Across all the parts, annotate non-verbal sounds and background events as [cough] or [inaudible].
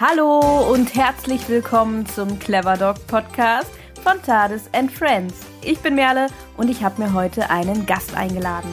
Hallo und herzlich willkommen zum Clever Dog Podcast von Tades and Friends. Ich bin Merle und ich habe mir heute einen Gast eingeladen.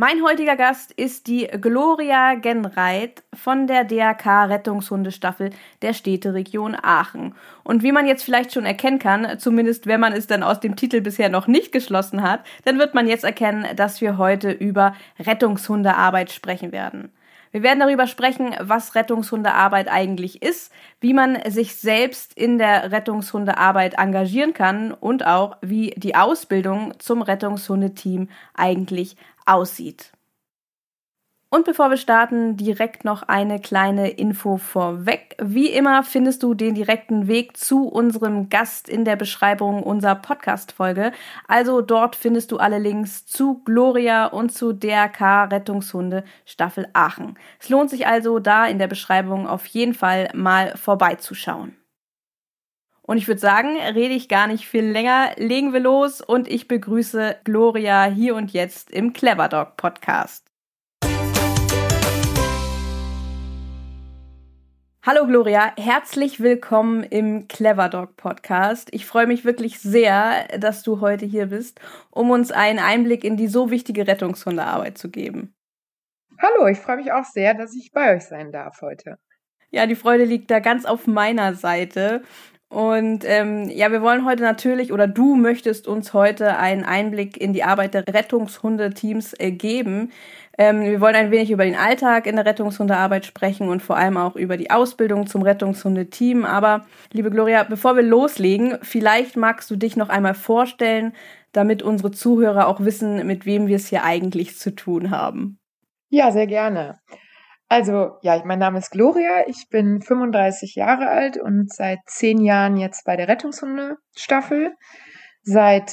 Mein heutiger Gast ist die Gloria Genreit von der DRK Rettungshundestaffel der Städteregion Aachen. Und wie man jetzt vielleicht schon erkennen kann, zumindest wenn man es dann aus dem Titel bisher noch nicht geschlossen hat, dann wird man jetzt erkennen, dass wir heute über Rettungshundearbeit sprechen werden. Wir werden darüber sprechen, was Rettungshundearbeit eigentlich ist, wie man sich selbst in der Rettungshundearbeit engagieren kann und auch, wie die Ausbildung zum Rettungshundeteam eigentlich aussieht. Und bevor wir starten, direkt noch eine kleine Info vorweg. Wie immer findest du den direkten Weg zu unserem Gast in der Beschreibung unserer Podcast-Folge. Also dort findest du alle Links zu Gloria und zu DRK Rettungshunde Staffel Aachen. Es lohnt sich also da in der Beschreibung auf jeden Fall mal vorbeizuschauen. Und ich würde sagen, rede ich gar nicht viel länger, legen wir los und ich begrüße Gloria hier und jetzt im Clever Dog Podcast. Hallo Gloria, herzlich willkommen im Clever Dog Podcast. Ich freue mich wirklich sehr, dass du heute hier bist, um uns einen Einblick in die so wichtige Rettungshundearbeit zu geben. Hallo, ich freue mich auch sehr, dass ich bei euch sein darf heute. Ja, die Freude liegt da ganz auf meiner Seite. Und ähm, ja, wir wollen heute natürlich oder du möchtest uns heute einen Einblick in die Arbeit der Rettungshundeteams äh, geben. Ähm, wir wollen ein wenig über den Alltag in der Rettungshundearbeit sprechen und vor allem auch über die Ausbildung zum Rettungshundeteam. Aber liebe Gloria, bevor wir loslegen, vielleicht magst du dich noch einmal vorstellen, damit unsere Zuhörer auch wissen, mit wem wir es hier eigentlich zu tun haben. Ja, sehr gerne. Also, ja, mein Name ist Gloria, ich bin 35 Jahre alt und seit zehn Jahren jetzt bei der Rettungshunde-Staffel. Seit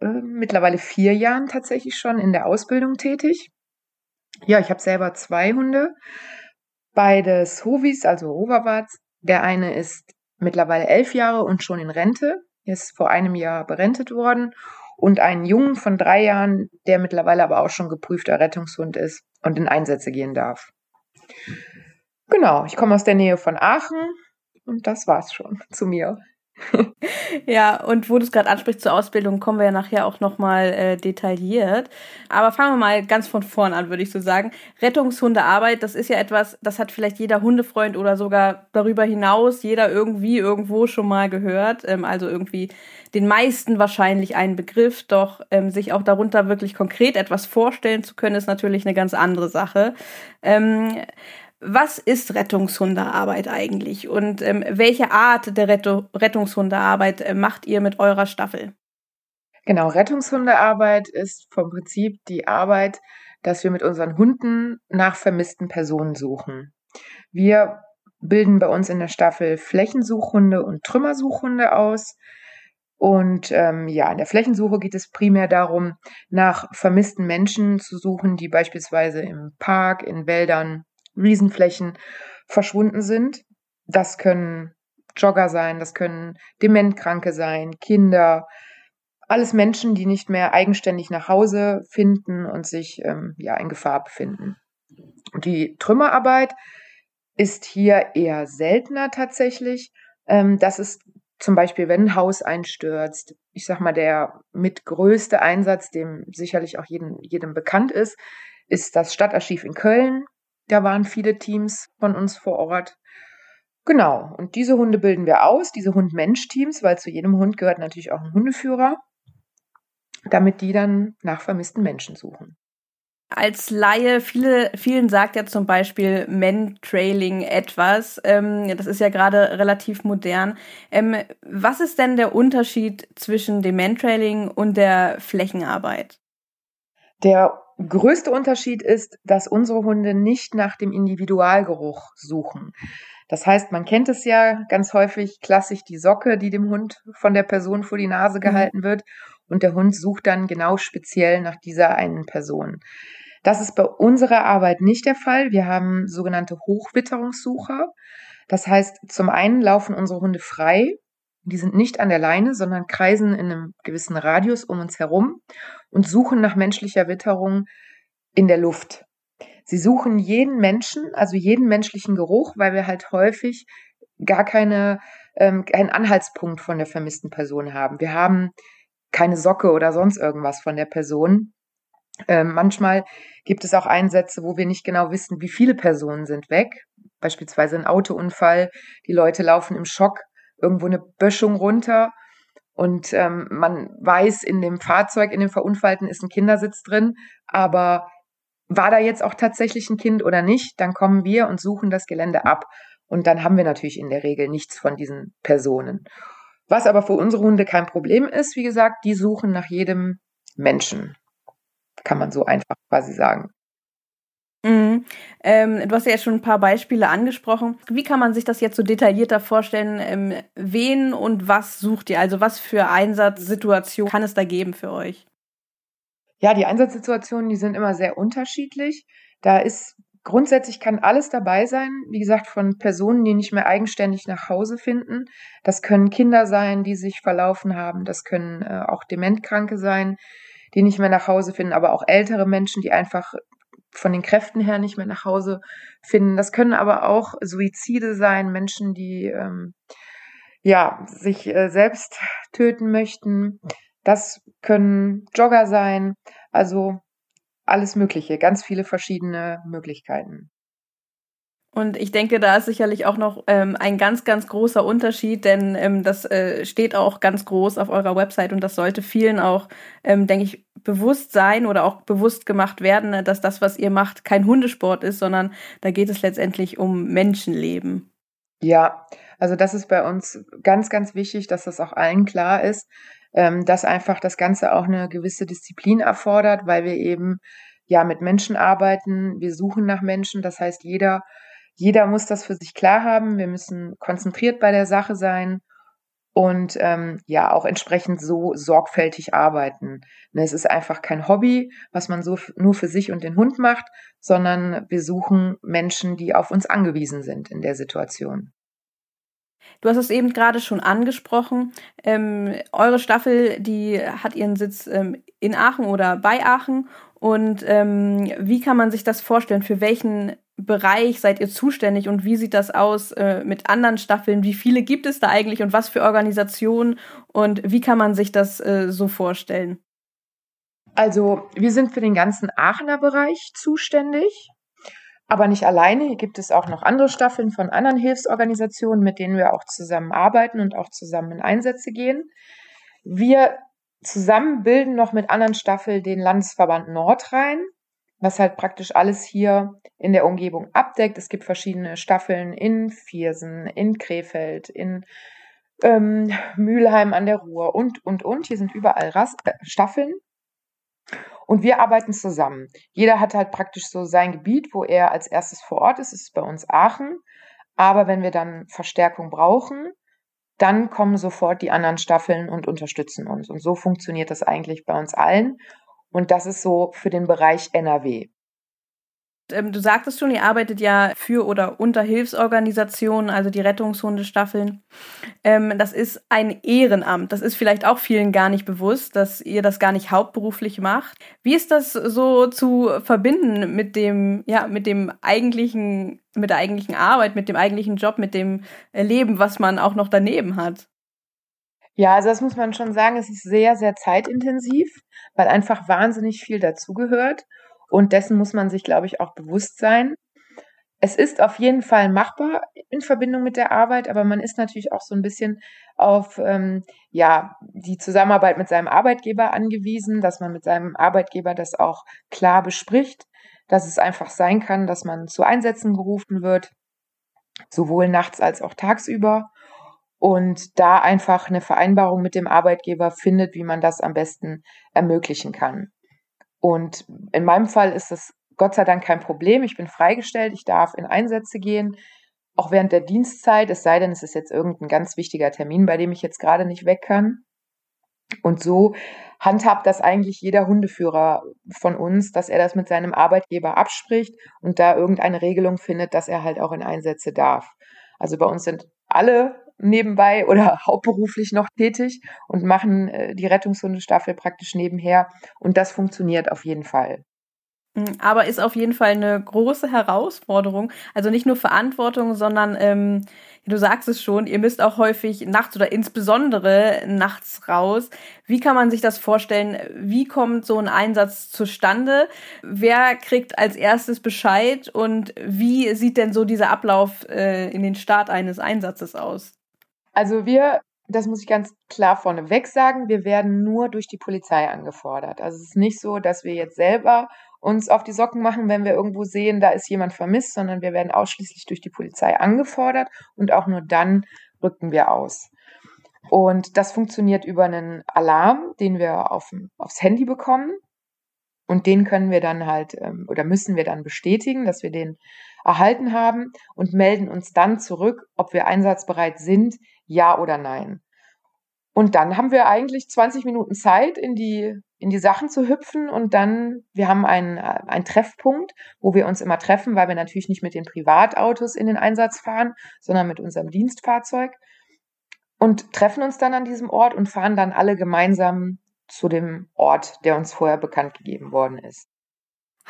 äh, mittlerweile vier Jahren tatsächlich schon in der Ausbildung tätig. Ja, ich habe selber zwei Hunde, beides Hovis, also Oberwarts. Der eine ist mittlerweile elf Jahre und schon in Rente, ist vor einem Jahr berentet worden. Und einen Jungen von drei Jahren, der mittlerweile aber auch schon geprüfter Rettungshund ist und in Einsätze gehen darf. Genau, ich komme aus der Nähe von Aachen und das war's schon zu mir. [laughs] ja, und wo du es gerade ansprichst zur Ausbildung, kommen wir ja nachher auch nochmal äh, detailliert. Aber fangen wir mal ganz von vorn an, würde ich so sagen. Rettungshundearbeit, das ist ja etwas, das hat vielleicht jeder Hundefreund oder sogar darüber hinaus jeder irgendwie irgendwo schon mal gehört. Ähm, also irgendwie den meisten wahrscheinlich ein Begriff, doch ähm, sich auch darunter wirklich konkret etwas vorstellen zu können, ist natürlich eine ganz andere Sache. Ähm, was ist Rettungshundearbeit eigentlich und ähm, welche Art der Retto Rettungshundearbeit äh, macht ihr mit eurer Staffel? Genau, Rettungshundearbeit ist vom Prinzip die Arbeit, dass wir mit unseren Hunden nach vermissten Personen suchen. Wir bilden bei uns in der Staffel Flächensuchhunde und Trümmersuchhunde aus. Und ähm, ja, in der Flächensuche geht es primär darum, nach vermissten Menschen zu suchen, die beispielsweise im Park, in Wäldern Riesenflächen verschwunden sind. Das können Jogger sein, das können Dementkranke sein, Kinder, alles Menschen, die nicht mehr eigenständig nach Hause finden und sich ähm, ja in Gefahr befinden. Die Trümmerarbeit ist hier eher seltener tatsächlich. Ähm, das ist zum Beispiel, wenn ein Haus einstürzt, ich sag mal, der mit größte Einsatz, dem sicherlich auch jedem, jedem bekannt ist, ist das Stadtarchiv in Köln. Da waren viele Teams von uns vor Ort. Genau, und diese Hunde bilden wir aus, diese Hund-Mensch-Teams, weil zu jedem Hund gehört natürlich auch ein Hundeführer, damit die dann nach vermissten Menschen suchen. Als Laie, viele, vielen sagt ja zum Beispiel Men-Trailing etwas. Ähm, das ist ja gerade relativ modern. Ähm, was ist denn der Unterschied zwischen dem Men-Trailing und der Flächenarbeit? Der größte Unterschied ist, dass unsere Hunde nicht nach dem Individualgeruch suchen. Das heißt, man kennt es ja ganz häufig klassisch die Socke, die dem Hund von der Person vor die Nase mhm. gehalten wird und der Hund sucht dann genau speziell nach dieser einen Person. Das ist bei unserer Arbeit nicht der Fall. Wir haben sogenannte Hochwitterungssucher. Das heißt, zum einen laufen unsere Hunde frei die sind nicht an der Leine, sondern kreisen in einem gewissen Radius um uns herum und suchen nach menschlicher Witterung in der Luft. Sie suchen jeden Menschen, also jeden menschlichen Geruch, weil wir halt häufig gar keine, ähm, keinen Anhaltspunkt von der vermissten Person haben. Wir haben keine Socke oder sonst irgendwas von der Person. Ähm, manchmal gibt es auch Einsätze, wo wir nicht genau wissen, wie viele Personen sind weg. Beispielsweise ein Autounfall. Die Leute laufen im Schock irgendwo eine Böschung runter und ähm, man weiß, in dem Fahrzeug, in dem Verunfallten ist ein Kindersitz drin, aber war da jetzt auch tatsächlich ein Kind oder nicht, dann kommen wir und suchen das Gelände ab. Und dann haben wir natürlich in der Regel nichts von diesen Personen. Was aber für unsere Hunde kein Problem ist, wie gesagt, die suchen nach jedem Menschen. Kann man so einfach quasi sagen. Mhm. Ähm, du hast ja jetzt schon ein paar Beispiele angesprochen. Wie kann man sich das jetzt so detaillierter vorstellen? Ähm, wen und was sucht ihr? Also was für Einsatzsituationen kann es da geben für euch? Ja, die Einsatzsituationen, die sind immer sehr unterschiedlich. Da ist grundsätzlich kann alles dabei sein. Wie gesagt, von Personen, die nicht mehr eigenständig nach Hause finden. Das können Kinder sein, die sich verlaufen haben. Das können äh, auch Dementkranke sein, die nicht mehr nach Hause finden, aber auch ältere Menschen, die einfach von den Kräften her nicht mehr nach Hause finden. Das können aber auch Suizide sein, Menschen, die ähm, ja sich äh, selbst töten möchten. Das können Jogger sein, also alles Mögliche, ganz viele verschiedene Möglichkeiten. Und ich denke, da ist sicherlich auch noch ähm, ein ganz, ganz großer Unterschied, denn ähm, das äh, steht auch ganz groß auf eurer Website und das sollte vielen auch, ähm, denke ich, bewusst sein oder auch bewusst gemacht werden, dass das, was ihr macht, kein Hundesport ist, sondern da geht es letztendlich um Menschenleben. Ja, also das ist bei uns ganz, ganz wichtig, dass das auch allen klar ist ähm, dass einfach das Ganze auch eine gewisse Disziplin erfordert, weil wir eben ja mit Menschen arbeiten. Wir suchen nach Menschen. Das heißt, jeder, jeder muss das für sich klar haben. Wir müssen konzentriert bei der Sache sein und ähm, ja auch entsprechend so sorgfältig arbeiten. Ne, es ist einfach kein Hobby, was man so nur für sich und den Hund macht, sondern wir suchen Menschen, die auf uns angewiesen sind in der Situation. Du hast es eben gerade schon angesprochen. Ähm, eure Staffel, die hat ihren Sitz ähm, in Aachen oder bei Aachen. Und ähm, wie kann man sich das vorstellen? Für welchen Bereich seid ihr zuständig und wie sieht das aus äh, mit anderen Staffeln? Wie viele gibt es da eigentlich und was für Organisationen und wie kann man sich das äh, so vorstellen? Also wir sind für den ganzen Aachener Bereich zuständig. Aber nicht alleine. Hier gibt es auch noch andere Staffeln von anderen Hilfsorganisationen, mit denen wir auch zusammen arbeiten und auch zusammen in Einsätze gehen. Wir zusammen bilden noch mit anderen Staffeln den Landesverband Nordrhein, was halt praktisch alles hier in der Umgebung abdeckt. Es gibt verschiedene Staffeln in Viersen, in Krefeld, in ähm, Mülheim an der Ruhr und, und, und. Hier sind überall Rast äh, Staffeln. Und wir arbeiten zusammen. Jeder hat halt praktisch so sein Gebiet, wo er als erstes vor Ort ist. Das ist bei uns Aachen. Aber wenn wir dann Verstärkung brauchen, dann kommen sofort die anderen Staffeln und unterstützen uns. Und so funktioniert das eigentlich bei uns allen. Und das ist so für den Bereich NRW. Ähm, du sagtest schon, ihr arbeitet ja für oder unter Hilfsorganisationen, also die Rettungshundestaffeln. Ähm, das ist ein Ehrenamt. Das ist vielleicht auch vielen gar nicht bewusst, dass ihr das gar nicht hauptberuflich macht. Wie ist das so zu verbinden mit dem, ja, mit dem eigentlichen, mit der eigentlichen Arbeit, mit dem eigentlichen Job, mit dem Leben, was man auch noch daneben hat? Ja, also das muss man schon sagen, es ist sehr, sehr zeitintensiv, weil einfach wahnsinnig viel dazugehört. Und dessen muss man sich, glaube ich, auch bewusst sein. Es ist auf jeden Fall machbar in Verbindung mit der Arbeit, aber man ist natürlich auch so ein bisschen auf ähm, ja die Zusammenarbeit mit seinem Arbeitgeber angewiesen, dass man mit seinem Arbeitgeber das auch klar bespricht, dass es einfach sein kann, dass man zu Einsätzen gerufen wird, sowohl nachts als auch tagsüber und da einfach eine Vereinbarung mit dem Arbeitgeber findet, wie man das am besten ermöglichen kann. Und in meinem Fall ist es Gott sei Dank kein Problem. Ich bin freigestellt, ich darf in Einsätze gehen, auch während der Dienstzeit, es sei denn, es ist jetzt irgendein ganz wichtiger Termin, bei dem ich jetzt gerade nicht weg kann. Und so handhabt das eigentlich jeder Hundeführer von uns, dass er das mit seinem Arbeitgeber abspricht und da irgendeine Regelung findet, dass er halt auch in Einsätze darf. Also bei uns sind alle nebenbei [laughs] oder hauptberuflich noch tätig und machen äh, die Rettungshundestaffel praktisch nebenher. Und das funktioniert auf jeden Fall. Hm, aber ist auf jeden Fall eine große Herausforderung. Also nicht nur Verantwortung, sondern ähm, du sagst es schon, ihr müsst auch häufig nachts oder insbesondere nachts raus. Wie kann man sich das vorstellen? Wie kommt so ein Einsatz zustande? Wer kriegt als erstes Bescheid und wie sieht denn so dieser Ablauf äh, in den Start eines Einsatzes aus? Also wir das muss ich ganz klar vorneweg sagen, wir werden nur durch die Polizei angefordert. Also es ist nicht so, dass wir jetzt selber uns auf die Socken machen, wenn wir irgendwo sehen, da ist jemand vermisst, sondern wir werden ausschließlich durch die Polizei angefordert und auch nur dann rücken wir aus. Und das funktioniert über einen Alarm, den wir auf, aufs Handy bekommen. Und den können wir dann halt ähm, oder müssen wir dann bestätigen, dass wir den erhalten haben und melden uns dann zurück, ob wir einsatzbereit sind, ja oder nein. Und dann haben wir eigentlich 20 Minuten Zeit, in die, in die Sachen zu hüpfen. Und dann, wir haben einen, einen Treffpunkt, wo wir uns immer treffen, weil wir natürlich nicht mit den Privatautos in den Einsatz fahren, sondern mit unserem Dienstfahrzeug. Und treffen uns dann an diesem Ort und fahren dann alle gemeinsam zu dem Ort, der uns vorher bekannt gegeben worden ist.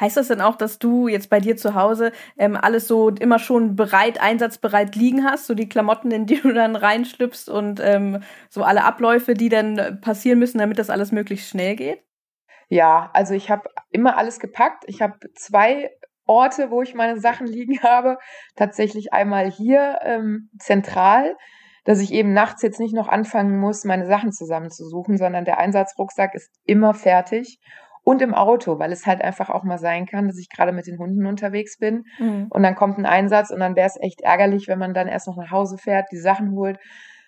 Heißt das denn auch, dass du jetzt bei dir zu Hause ähm, alles so immer schon bereit, einsatzbereit liegen hast, so die Klamotten, in die du dann reinschlüpfst und ähm, so alle Abläufe, die dann passieren müssen, damit das alles möglichst schnell geht? Ja, also ich habe immer alles gepackt. Ich habe zwei Orte, wo ich meine Sachen liegen [laughs] habe. Tatsächlich einmal hier ähm, zentral, dass ich eben nachts jetzt nicht noch anfangen muss, meine Sachen zusammenzusuchen, sondern der Einsatzrucksack ist immer fertig und im Auto, weil es halt einfach auch mal sein kann, dass ich gerade mit den Hunden unterwegs bin mhm. und dann kommt ein Einsatz und dann wäre es echt ärgerlich, wenn man dann erst noch nach Hause fährt, die Sachen holt.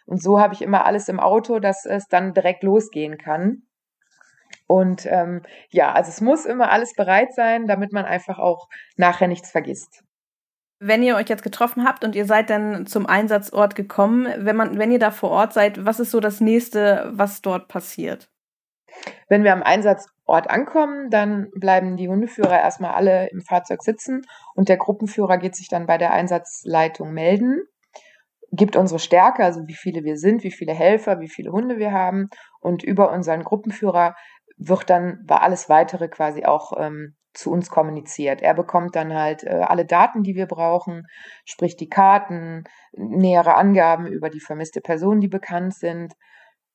Und so habe ich immer alles im Auto, dass es dann direkt losgehen kann. Und ähm, ja, also es muss immer alles bereit sein, damit man einfach auch nachher nichts vergisst. Wenn ihr euch jetzt getroffen habt und ihr seid dann zum Einsatzort gekommen, wenn man, wenn ihr da vor Ort seid, was ist so das nächste, was dort passiert? Wenn wir am Einsatzort ankommen, dann bleiben die Hundeführer erstmal alle im Fahrzeug sitzen und der Gruppenführer geht sich dann bei der Einsatzleitung melden, gibt unsere Stärke, also wie viele wir sind, wie viele Helfer, wie viele Hunde wir haben und über unseren Gruppenführer wird dann bei alles weitere quasi auch ähm, zu uns kommuniziert. Er bekommt dann halt äh, alle Daten, die wir brauchen, sprich die Karten, nähere Angaben über die vermisste Person, die bekannt sind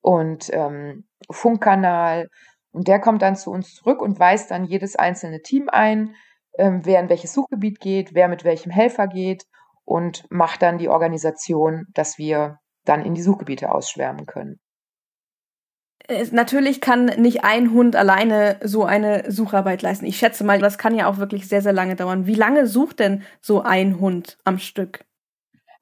und ähm, Funkkanal. Und der kommt dann zu uns zurück und weist dann jedes einzelne Team ein, ähm, wer in welches Suchgebiet geht, wer mit welchem Helfer geht und macht dann die Organisation, dass wir dann in die Suchgebiete ausschwärmen können. Natürlich kann nicht ein Hund alleine so eine Sucharbeit leisten. Ich schätze mal, das kann ja auch wirklich sehr, sehr lange dauern. Wie lange sucht denn so ein Hund am Stück?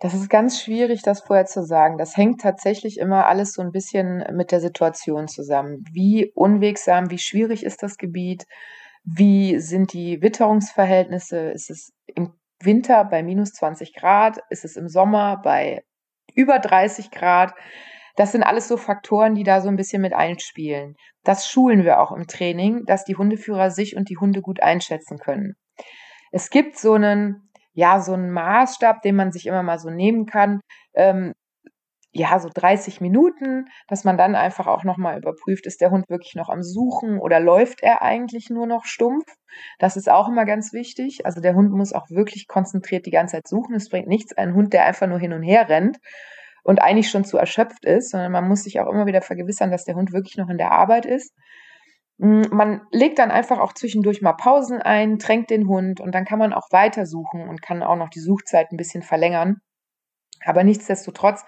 Das ist ganz schwierig, das vorher zu sagen. Das hängt tatsächlich immer alles so ein bisschen mit der Situation zusammen. Wie unwegsam, wie schwierig ist das Gebiet? Wie sind die Witterungsverhältnisse? Ist es im Winter bei minus 20 Grad? Ist es im Sommer bei über 30 Grad? Das sind alles so Faktoren, die da so ein bisschen mit einspielen. Das schulen wir auch im Training, dass die Hundeführer sich und die Hunde gut einschätzen können. Es gibt so einen ja, so ein Maßstab, den man sich immer mal so nehmen kann. Ähm, ja, so 30 Minuten, dass man dann einfach auch nochmal überprüft, ist der Hund wirklich noch am Suchen oder läuft er eigentlich nur noch stumpf? Das ist auch immer ganz wichtig. Also der Hund muss auch wirklich konzentriert die ganze Zeit suchen. Es bringt nichts, ein Hund, der einfach nur hin und her rennt und eigentlich schon zu erschöpft ist, sondern man muss sich auch immer wieder vergewissern, dass der Hund wirklich noch in der Arbeit ist. Man legt dann einfach auch zwischendurch mal Pausen ein, tränkt den Hund und dann kann man auch weitersuchen und kann auch noch die Suchzeit ein bisschen verlängern. Aber nichtsdestotrotz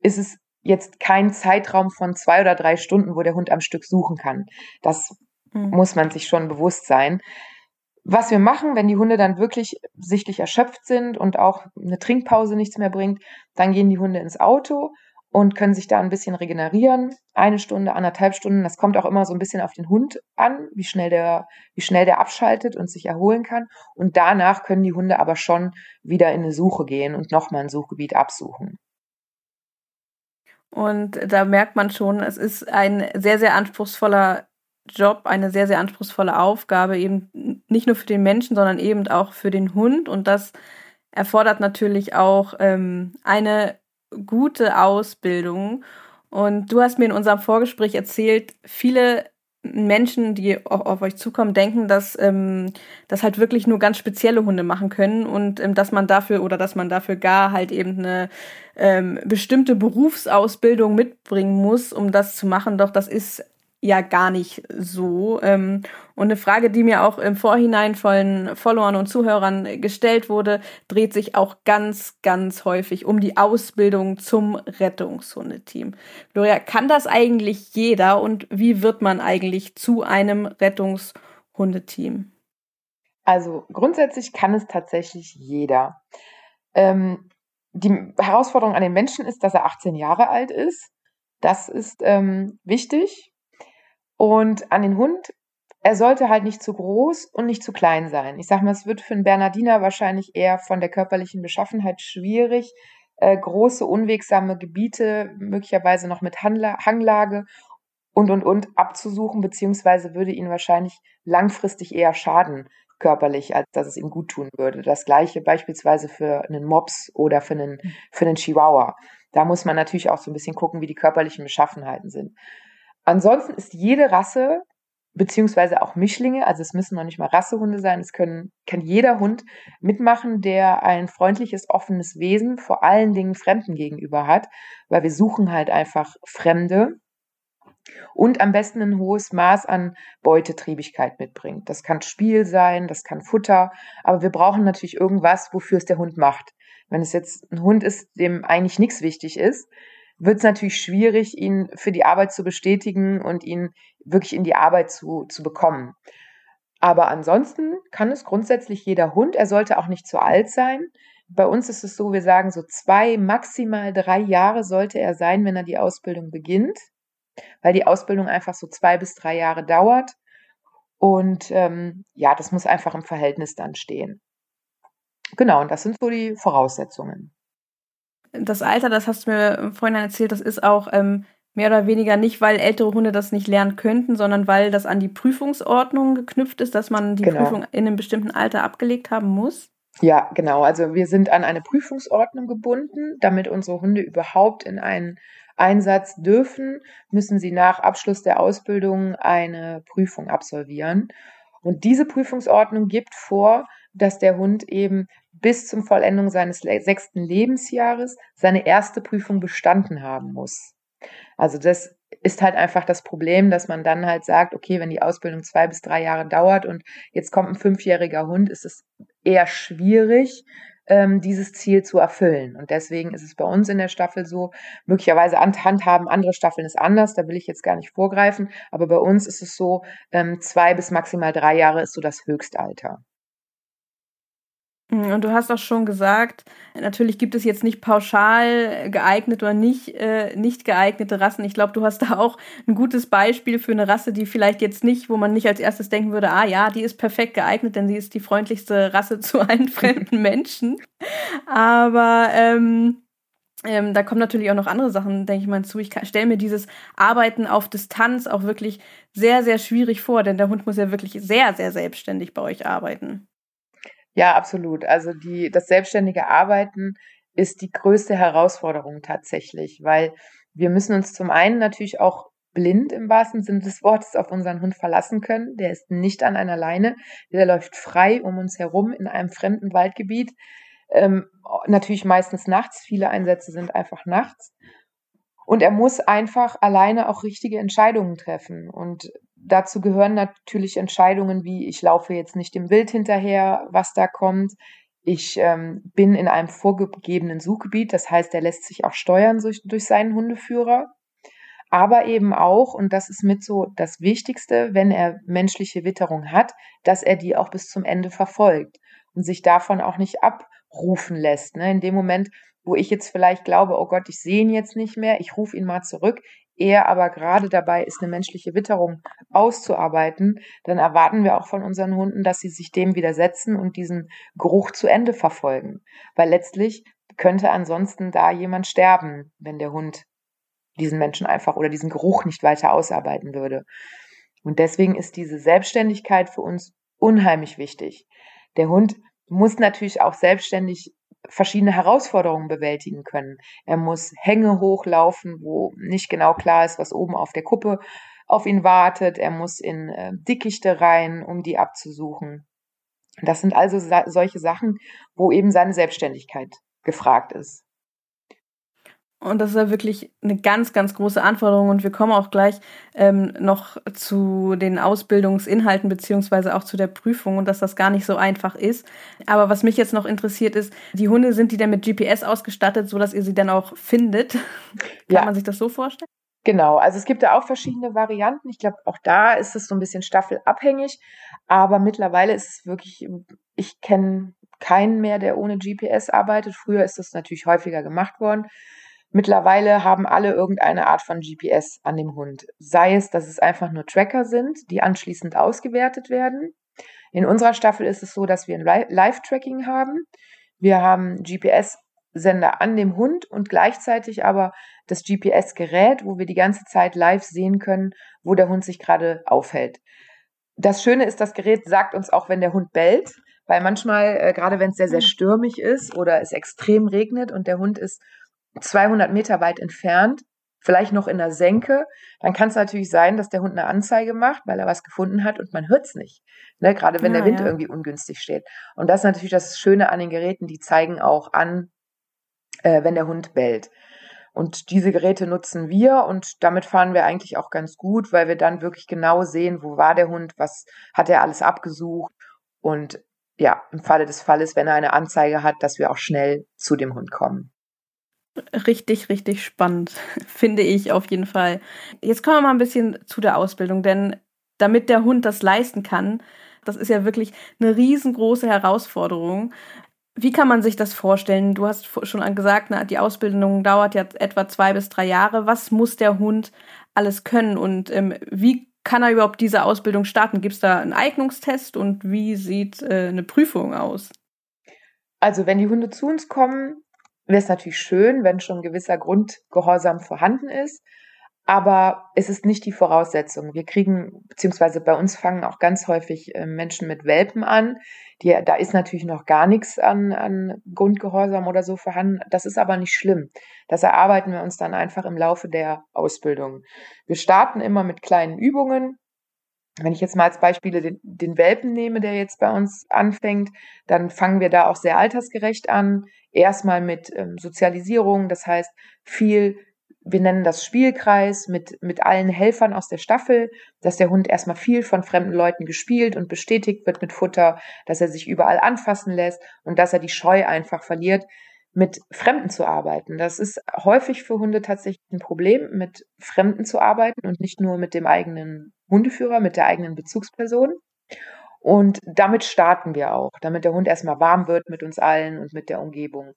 ist es jetzt kein Zeitraum von zwei oder drei Stunden, wo der Hund am Stück suchen kann. Das mhm. muss man sich schon bewusst sein. Was wir machen, wenn die Hunde dann wirklich sichtlich erschöpft sind und auch eine Trinkpause nichts mehr bringt, dann gehen die Hunde ins Auto und können sich da ein bisschen regenerieren. Eine Stunde, anderthalb Stunden. Das kommt auch immer so ein bisschen auf den Hund an, wie schnell der, wie schnell der abschaltet und sich erholen kann. Und danach können die Hunde aber schon wieder in eine Suche gehen und nochmal ein Suchgebiet absuchen. Und da merkt man schon, es ist ein sehr, sehr anspruchsvoller Job, eine sehr, sehr anspruchsvolle Aufgabe, eben nicht nur für den Menschen, sondern eben auch für den Hund. Und das erfordert natürlich auch ähm, eine gute Ausbildung. Und du hast mir in unserem Vorgespräch erzählt, viele Menschen, die auf, euch zukommen, denken, dass ähm, das halt wirklich nur ganz spezielle Hunde machen können und ähm, dass man dafür oder dass man dafür gar halt eben eine ähm, bestimmte Berufsausbildung mitbringen muss, um das zu machen. Doch das ist ja gar nicht so. Ähm, und eine Frage, die mir auch im Vorhinein von Followern und Zuhörern gestellt wurde, dreht sich auch ganz, ganz häufig um die Ausbildung zum Rettungshundeteam. Gloria, kann das eigentlich jeder und wie wird man eigentlich zu einem Rettungshundeteam? Also grundsätzlich kann es tatsächlich jeder. Ähm, die Herausforderung an den Menschen ist, dass er 18 Jahre alt ist. Das ist ähm, wichtig. Und an den Hund, er sollte halt nicht zu groß und nicht zu klein sein. Ich sag mal, es wird für einen Bernardiner wahrscheinlich eher von der körperlichen Beschaffenheit schwierig, äh, große, unwegsame Gebiete, möglicherweise noch mit Handla Hanglage und, und, und abzusuchen, beziehungsweise würde ihn wahrscheinlich langfristig eher schaden, körperlich, als dass es ihm gut tun würde. Das gleiche beispielsweise für einen Mops oder für einen, für einen Chihuahua. Da muss man natürlich auch so ein bisschen gucken, wie die körperlichen Beschaffenheiten sind. Ansonsten ist jede Rasse, beziehungsweise auch Mischlinge, also es müssen noch nicht mal Rassehunde sein, es können, kann jeder Hund mitmachen, der ein freundliches, offenes Wesen vor allen Dingen Fremden gegenüber hat, weil wir suchen halt einfach Fremde und am besten ein hohes Maß an Beutetriebigkeit mitbringt. Das kann Spiel sein, das kann Futter, aber wir brauchen natürlich irgendwas, wofür es der Hund macht. Wenn es jetzt ein Hund ist, dem eigentlich nichts wichtig ist, wird es natürlich schwierig, ihn für die Arbeit zu bestätigen und ihn wirklich in die Arbeit zu, zu bekommen. Aber ansonsten kann es grundsätzlich jeder Hund. Er sollte auch nicht zu alt sein. Bei uns ist es so, wir sagen so zwei, maximal drei Jahre sollte er sein, wenn er die Ausbildung beginnt, weil die Ausbildung einfach so zwei bis drei Jahre dauert. Und ähm, ja, das muss einfach im Verhältnis dann stehen. Genau, und das sind so die Voraussetzungen das Alter, das hast du mir vorhin erzählt, das ist auch ähm, mehr oder weniger nicht, weil ältere Hunde das nicht lernen könnten, sondern weil das an die Prüfungsordnung geknüpft ist, dass man die genau. Prüfung in einem bestimmten Alter abgelegt haben muss. Ja, genau. Also wir sind an eine Prüfungsordnung gebunden, damit unsere Hunde überhaupt in einen Einsatz dürfen, müssen sie nach Abschluss der Ausbildung eine Prüfung absolvieren. Und diese Prüfungsordnung gibt vor, dass der Hund eben bis zum Vollendung seines sechsten Lebensjahres seine erste Prüfung bestanden haben muss. Also das ist halt einfach das Problem, dass man dann halt sagt, okay, wenn die Ausbildung zwei bis drei Jahre dauert und jetzt kommt ein fünfjähriger Hund, ist es eher schwierig, ähm, dieses Ziel zu erfüllen. Und deswegen ist es bei uns in der Staffel so, möglicherweise handhaben andere Staffeln ist anders, da will ich jetzt gar nicht vorgreifen, aber bei uns ist es so, ähm, zwei bis maximal drei Jahre ist so das Höchstalter. Mhm, und du hast auch schon gesagt, natürlich gibt es jetzt nicht pauschal geeignet oder nicht, äh, nicht geeignete Rassen. Ich glaube, du hast da auch ein gutes Beispiel für eine Rasse, die vielleicht jetzt nicht, wo man nicht als erstes denken würde, ah ja, die ist perfekt geeignet, denn sie ist die freundlichste Rasse [laughs] zu allen fremden Menschen. Aber ähm, ähm, da kommen natürlich auch noch andere Sachen, denke ich mal, zu. Ich stelle mir dieses Arbeiten auf Distanz auch wirklich sehr, sehr schwierig vor, denn der Hund muss ja wirklich sehr, sehr selbstständig bei euch arbeiten. Ja, absolut. Also die, das selbstständige Arbeiten ist die größte Herausforderung tatsächlich, weil wir müssen uns zum einen natürlich auch blind im wahrsten Sinne des Wortes auf unseren Hund verlassen können. Der ist nicht an einer Leine, der läuft frei um uns herum in einem fremden Waldgebiet. Ähm, natürlich meistens nachts, viele Einsätze sind einfach nachts. Und er muss einfach alleine auch richtige Entscheidungen treffen. Und dazu gehören natürlich Entscheidungen wie, ich laufe jetzt nicht dem Wild hinterher, was da kommt. Ich ähm, bin in einem vorgegebenen Suchgebiet, das heißt, er lässt sich auch steuern durch, durch seinen Hundeführer. Aber eben auch, und das ist mit so das Wichtigste, wenn er menschliche Witterung hat, dass er die auch bis zum Ende verfolgt und sich davon auch nicht abrufen lässt. Ne? In dem Moment, wo ich jetzt vielleicht glaube, oh Gott, ich sehe ihn jetzt nicht mehr, ich rufe ihn mal zurück, er aber gerade dabei ist, eine menschliche Witterung auszuarbeiten, dann erwarten wir auch von unseren Hunden, dass sie sich dem widersetzen und diesen Geruch zu Ende verfolgen. Weil letztlich könnte ansonsten da jemand sterben, wenn der Hund diesen Menschen einfach oder diesen Geruch nicht weiter ausarbeiten würde. Und deswegen ist diese Selbstständigkeit für uns unheimlich wichtig. Der Hund muss natürlich auch selbstständig verschiedene Herausforderungen bewältigen können. Er muss Hänge hochlaufen, wo nicht genau klar ist, was oben auf der Kuppe auf ihn wartet. Er muss in äh, Dickichte rein, um die abzusuchen. Das sind also solche Sachen, wo eben seine Selbstständigkeit gefragt ist. Und das ist ja wirklich eine ganz, ganz große Anforderung. Und wir kommen auch gleich ähm, noch zu den Ausbildungsinhalten beziehungsweise auch zu der Prüfung und dass das gar nicht so einfach ist. Aber was mich jetzt noch interessiert ist, die Hunde, sind die denn mit GPS ausgestattet, sodass ihr sie dann auch findet? Kann ja. man sich das so vorstellen? Genau, also es gibt da auch verschiedene Varianten. Ich glaube, auch da ist es so ein bisschen staffelabhängig. Aber mittlerweile ist es wirklich, ich kenne keinen mehr, der ohne GPS arbeitet. Früher ist das natürlich häufiger gemacht worden. Mittlerweile haben alle irgendeine Art von GPS an dem Hund. Sei es, dass es einfach nur Tracker sind, die anschließend ausgewertet werden. In unserer Staffel ist es so, dass wir ein Live-Tracking haben. Wir haben GPS-Sender an dem Hund und gleichzeitig aber das GPS-Gerät, wo wir die ganze Zeit live sehen können, wo der Hund sich gerade aufhält. Das Schöne ist, das Gerät sagt uns auch, wenn der Hund bellt, weil manchmal, äh, gerade wenn es sehr, sehr hm. stürmig ist oder es extrem regnet und der Hund ist 200 Meter weit entfernt, vielleicht noch in der Senke, dann kann es natürlich sein, dass der Hund eine Anzeige macht, weil er was gefunden hat und man hört es nicht. Ne? Gerade wenn ja, der Wind ja. irgendwie ungünstig steht. Und das ist natürlich das Schöne an den Geräten, die zeigen auch an, äh, wenn der Hund bellt. Und diese Geräte nutzen wir und damit fahren wir eigentlich auch ganz gut, weil wir dann wirklich genau sehen, wo war der Hund, was hat er alles abgesucht und ja, im Falle des Falles, wenn er eine Anzeige hat, dass wir auch schnell zu dem Hund kommen. Richtig, richtig spannend, [laughs] finde ich auf jeden Fall. Jetzt kommen wir mal ein bisschen zu der Ausbildung, denn damit der Hund das leisten kann, das ist ja wirklich eine riesengroße Herausforderung. Wie kann man sich das vorstellen? Du hast schon gesagt, die Ausbildung dauert ja etwa zwei bis drei Jahre. Was muss der Hund alles können und ähm, wie kann er überhaupt diese Ausbildung starten? Gibt es da einen Eignungstest und wie sieht äh, eine Prüfung aus? Also wenn die Hunde zu uns kommen, wäre es natürlich schön, wenn schon ein gewisser Grundgehorsam vorhanden ist. Aber es ist nicht die Voraussetzung. Wir kriegen, beziehungsweise bei uns fangen auch ganz häufig äh, Menschen mit Welpen an. Die, da ist natürlich noch gar nichts an, an Grundgehorsam oder so vorhanden. Das ist aber nicht schlimm. Das erarbeiten wir uns dann einfach im Laufe der Ausbildung. Wir starten immer mit kleinen Übungen. Wenn ich jetzt mal als Beispiele den, den Welpen nehme, der jetzt bei uns anfängt, dann fangen wir da auch sehr altersgerecht an. Erstmal mit ähm, Sozialisierung, das heißt viel wir nennen das Spielkreis mit, mit allen Helfern aus der Staffel, dass der Hund erstmal viel von fremden Leuten gespielt und bestätigt wird mit Futter, dass er sich überall anfassen lässt und dass er die Scheu einfach verliert, mit Fremden zu arbeiten. Das ist häufig für Hunde tatsächlich ein Problem, mit Fremden zu arbeiten und nicht nur mit dem eigenen Hundeführer, mit der eigenen Bezugsperson. Und damit starten wir auch, damit der Hund erstmal warm wird mit uns allen und mit der Umgebung.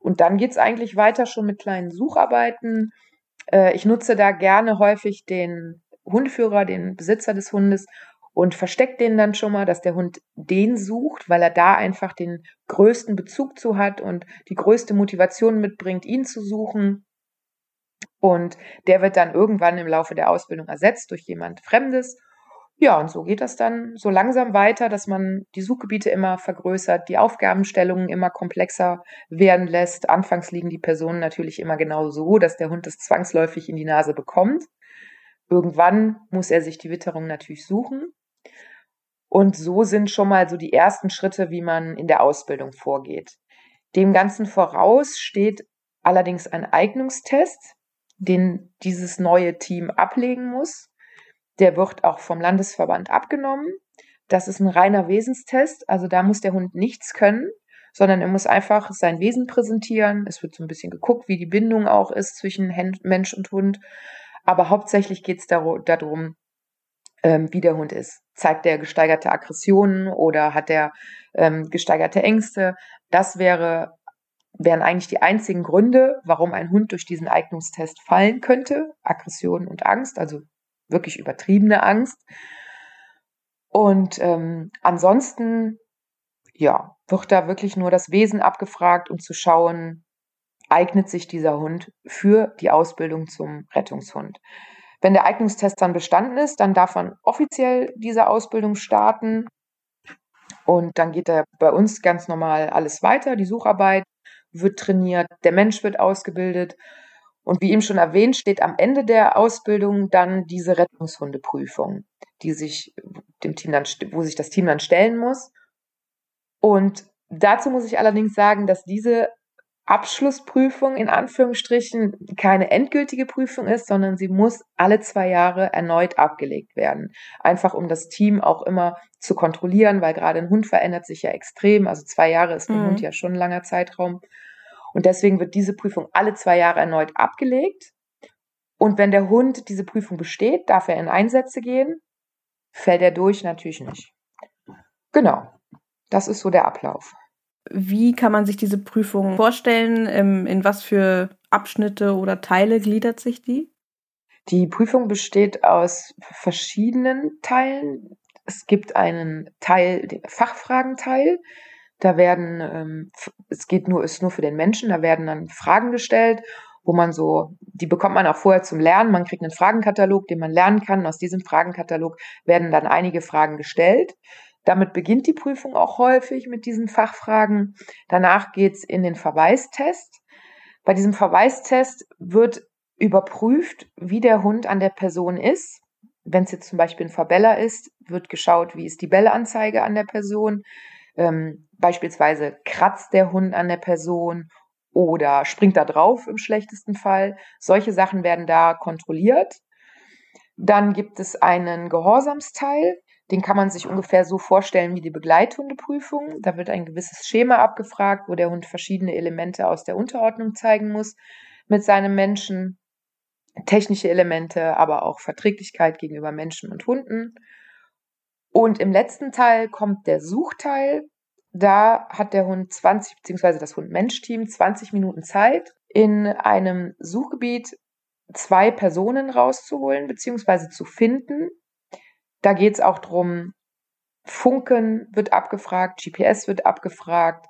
Und dann geht's eigentlich weiter schon mit kleinen Sucharbeiten, äh, ich nutze da gerne häufig den Hundeführer, den Besitzer des Hundes und verstecke den dann schon mal, dass der Hund den sucht, weil er da einfach den größten Bezug zu hat und die größte Motivation mitbringt, ihn zu suchen. Und der wird dann irgendwann im Laufe der Ausbildung ersetzt durch jemand Fremdes. Ja, und so geht das dann so langsam weiter, dass man die Suchgebiete immer vergrößert, die Aufgabenstellungen immer komplexer werden lässt. Anfangs liegen die Personen natürlich immer genau so, dass der Hund es zwangsläufig in die Nase bekommt. Irgendwann muss er sich die Witterung natürlich suchen. Und so sind schon mal so die ersten Schritte, wie man in der Ausbildung vorgeht. Dem Ganzen voraus steht allerdings ein Eignungstest, den dieses neue Team ablegen muss. Der wird auch vom Landesverband abgenommen. Das ist ein reiner Wesenstest. Also da muss der Hund nichts können, sondern er muss einfach sein Wesen präsentieren. Es wird so ein bisschen geguckt, wie die Bindung auch ist zwischen Mensch und Hund. Aber hauptsächlich geht es darum, ähm, wie der Hund ist. Zeigt er gesteigerte Aggressionen oder hat er ähm, gesteigerte Ängste? Das wäre, wären eigentlich die einzigen Gründe, warum ein Hund durch diesen Eignungstest fallen könnte. Aggression und Angst, also wirklich übertriebene Angst. Und ähm, ansonsten, ja, wird da wirklich nur das Wesen abgefragt, um zu schauen, eignet sich dieser Hund für die Ausbildung zum Rettungshund. Wenn der Eignungstest dann bestanden ist, dann darf man offiziell diese Ausbildung starten. Und dann geht da bei uns ganz normal alles weiter. Die Sucharbeit wird trainiert, der Mensch wird ausgebildet Und wie eben schon erwähnt, steht am Ende der Ausbildung dann diese Rettungshundeprüfung, die sich dem Team dann, wo sich das Team dann stellen muss. Und dazu muss ich allerdings sagen, dass diese Abschlussprüfung in Anführungsstrichen keine endgültige Prüfung ist, sondern sie muss alle zwei Jahre erneut abgelegt werden. Einfach um das Team auch immer zu kontrollieren, weil gerade ein Hund verändert sich ja extrem. Also zwei Jahre ist ein mhm. Hund ja schon ein langer Zeitraum. Und deswegen wird diese Prüfung alle zwei Jahre erneut abgelegt. Und wenn der Hund diese Prüfung besteht, darf er in Einsätze gehen. Fällt er durch? Natürlich nicht. Genau. Das ist so der Ablauf. Wie kann man sich diese Prüfung vorstellen? Ähm, in was für Abschnitte oder Teile gliedert sich die? Die Prüfung besteht aus verschiedenen Teilen. Es gibt einen Teil, den Fachfragenteil. Da werden, ähm, es geht nur, ist nur für den Menschen, da werden dann Fragen gestellt, wo man so, die bekommt man auch vorher zum Lernen. Man kriegt einen Fragenkatalog, den man lernen kann. Aus diesem Fragenkatalog werden dann einige Fragen gestellt. Damit beginnt die Prüfung auch häufig mit diesen Fachfragen. Danach geht's in den Verweistest. Bei diesem Verweistest wird überprüft, wie der Hund an der Person ist. Wenn es jetzt zum Beispiel ein Verbeller ist, wird geschaut, wie ist die Bellanzeige an der Person. Ähm, beispielsweise kratzt der Hund an der Person oder springt da drauf im schlechtesten Fall. Solche Sachen werden da kontrolliert. Dann gibt es einen Gehorsamsteil. Den kann man sich ungefähr so vorstellen wie die Begleithundeprüfung. Da wird ein gewisses Schema abgefragt, wo der Hund verschiedene Elemente aus der Unterordnung zeigen muss mit seinem Menschen. Technische Elemente, aber auch Verträglichkeit gegenüber Menschen und Hunden. Und im letzten Teil kommt der Suchteil. Da hat der Hund 20, beziehungsweise das Hund-Mensch-Team 20 Minuten Zeit, in einem Suchgebiet zwei Personen rauszuholen, beziehungsweise zu finden, da geht es auch drum, Funken wird abgefragt, GPS wird abgefragt,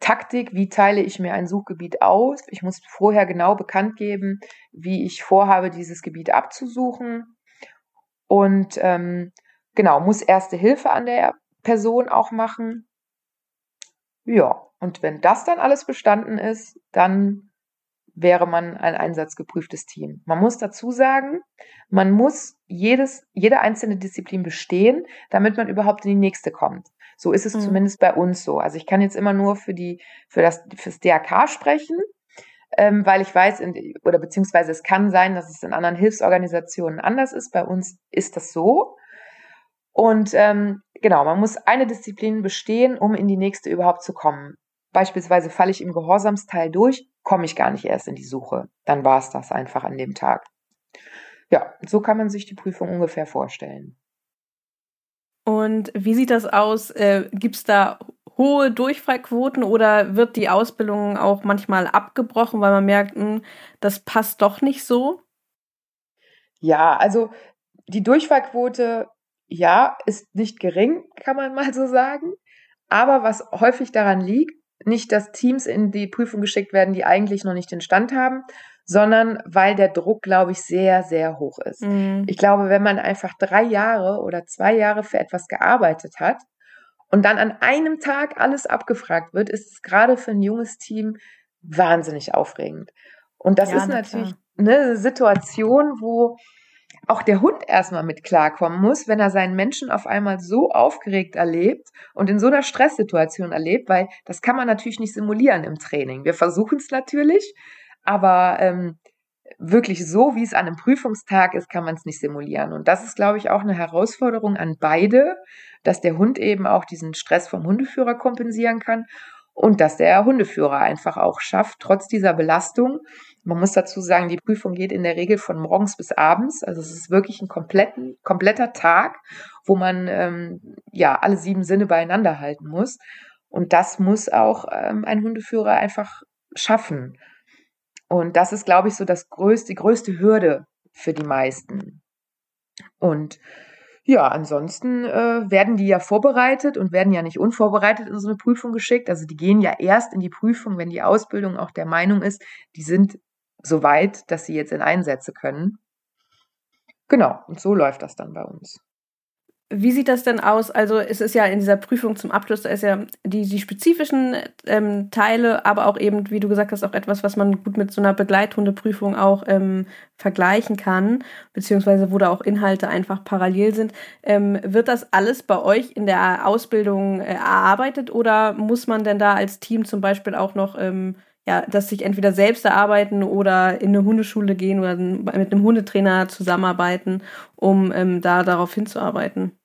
Taktik, wie teile ich mir ein Suchgebiet aus? Ich muss vorher genau bekannt geben, wie ich vorhabe, dieses Gebiet abzusuchen. Und ähm, genau, muss erste Hilfe an der Person auch machen. Ja, und wenn das dann alles bestanden ist, dann wäre man ein einsatzgeprüftes Team. Man muss dazu sagen, man muss jedes, jede einzelne Disziplin bestehen, damit man überhaupt in die nächste kommt. So ist es mhm. zumindest bei uns so. Also ich kann jetzt immer nur für die, für das, fürs DRK sprechen, ähm, weil ich weiß, in, oder beziehungsweise es kann sein, dass es in anderen Hilfsorganisationen anders ist. Bei uns ist das so. Und ähm, genau, man muss eine Disziplin bestehen, um in die nächste überhaupt zu kommen. Beispielsweise falle ich im Gehorsamsteil durch, komme ich gar nicht erst in die Suche. Dann war es das einfach an dem Tag. Ja, so kann man sich die Prüfung ungefähr vorstellen. Und wie sieht das aus? Äh, Gibt es da hohe Durchfallquoten oder wird die Ausbildung auch manchmal abgebrochen, weil man merkt, mh, hm, das passt doch nicht so? Ja, also die Durchfallquote, ja, ist nicht gering, kann man mal so sagen. Aber was häufig daran liegt, nicht, dass Teams in die Prüfung geschickt werden, die eigentlich noch nicht den Stand haben, sondern weil der Druck, glaube ich, sehr, sehr hoch ist. Mhm. Ich glaube, wenn man einfach drei Jahre oder zwei Jahre für etwas gearbeitet hat und dann an einem Tag alles abgefragt wird, ist es gerade für ein junges Team wahnsinnig aufregend. Und das ja, ist natürlich eine Situation, wo auch der Hund erstmal mit klarkommen muss, wenn er seinen Menschen auf einmal so aufgeregt erlebt und in so einer Stresssituation erlebt, weil das kann man natürlich nicht simulieren im Training. Wir versuchen es natürlich, aber ähm, wirklich so, wie es an einem Prüfungstag ist, kann man es nicht simulieren. Und das ist, glaube ich, auch eine Herausforderung an beide, dass der Hund eben auch diesen Stress vom Hundeführer kompensieren kann und dass der Hundeführer einfach auch schafft, trotz dieser Belastung man muss dazu sagen, die Prüfung geht in der Regel von morgens bis abends. Also es ist wirklich ein kompletten, kompletter Tag, wo man ähm, ja alle sieben Sinne beieinander halten muss. Und das muss auch ähm, ein Hundeführer einfach schaffen. Und das ist, glaube ich, so das größte, die größte Hürde für die meisten. Und ja, ansonsten äh, werden die ja vorbereitet und werden ja nicht unvorbereitet in so eine Prüfung geschickt. Also die gehen ja erst in die Prüfung, wenn die Ausbildung auch der Meinung ist, die sind so weit, dass sie jetzt in Einsätze können. Genau, und so läuft das dann bei uns. Wie sieht das denn aus? Also es ist ja in dieser Prüfung zum Abschluss, da ist ja die, die spezifischen ähm, Teile, aber auch eben, wie du gesagt hast, auch etwas, was man gut mit so einer Begleithundeprüfung auch ähm, vergleichen kann, beziehungsweise wo da auch Inhalte einfach parallel sind. Ähm, wird das alles bei euch in der Ausbildung äh, erarbeitet oder muss man denn da als Team zum Beispiel auch noch ähm, ja, dass sich entweder selbst erarbeiten oder in eine Hundeschule gehen oder mit einem Hundetrainer zusammenarbeiten, um ähm, da darauf hinzuarbeiten?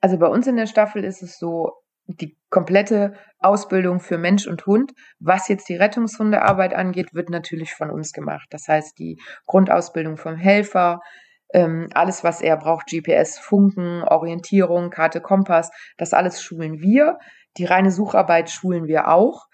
Also bei uns in der Staffel ist es so, die komplette Ausbildung für Mensch und Hund, was jetzt die Rettungshundearbeit angeht, wird natürlich von uns gemacht. Das heißt, die Grundausbildung vom Helfer, ähm, alles, was er braucht, GPS, Funken, Orientierung, Karte, Kompass, das alles schulen wir. Die reine Sucharbeit schulen wir auch.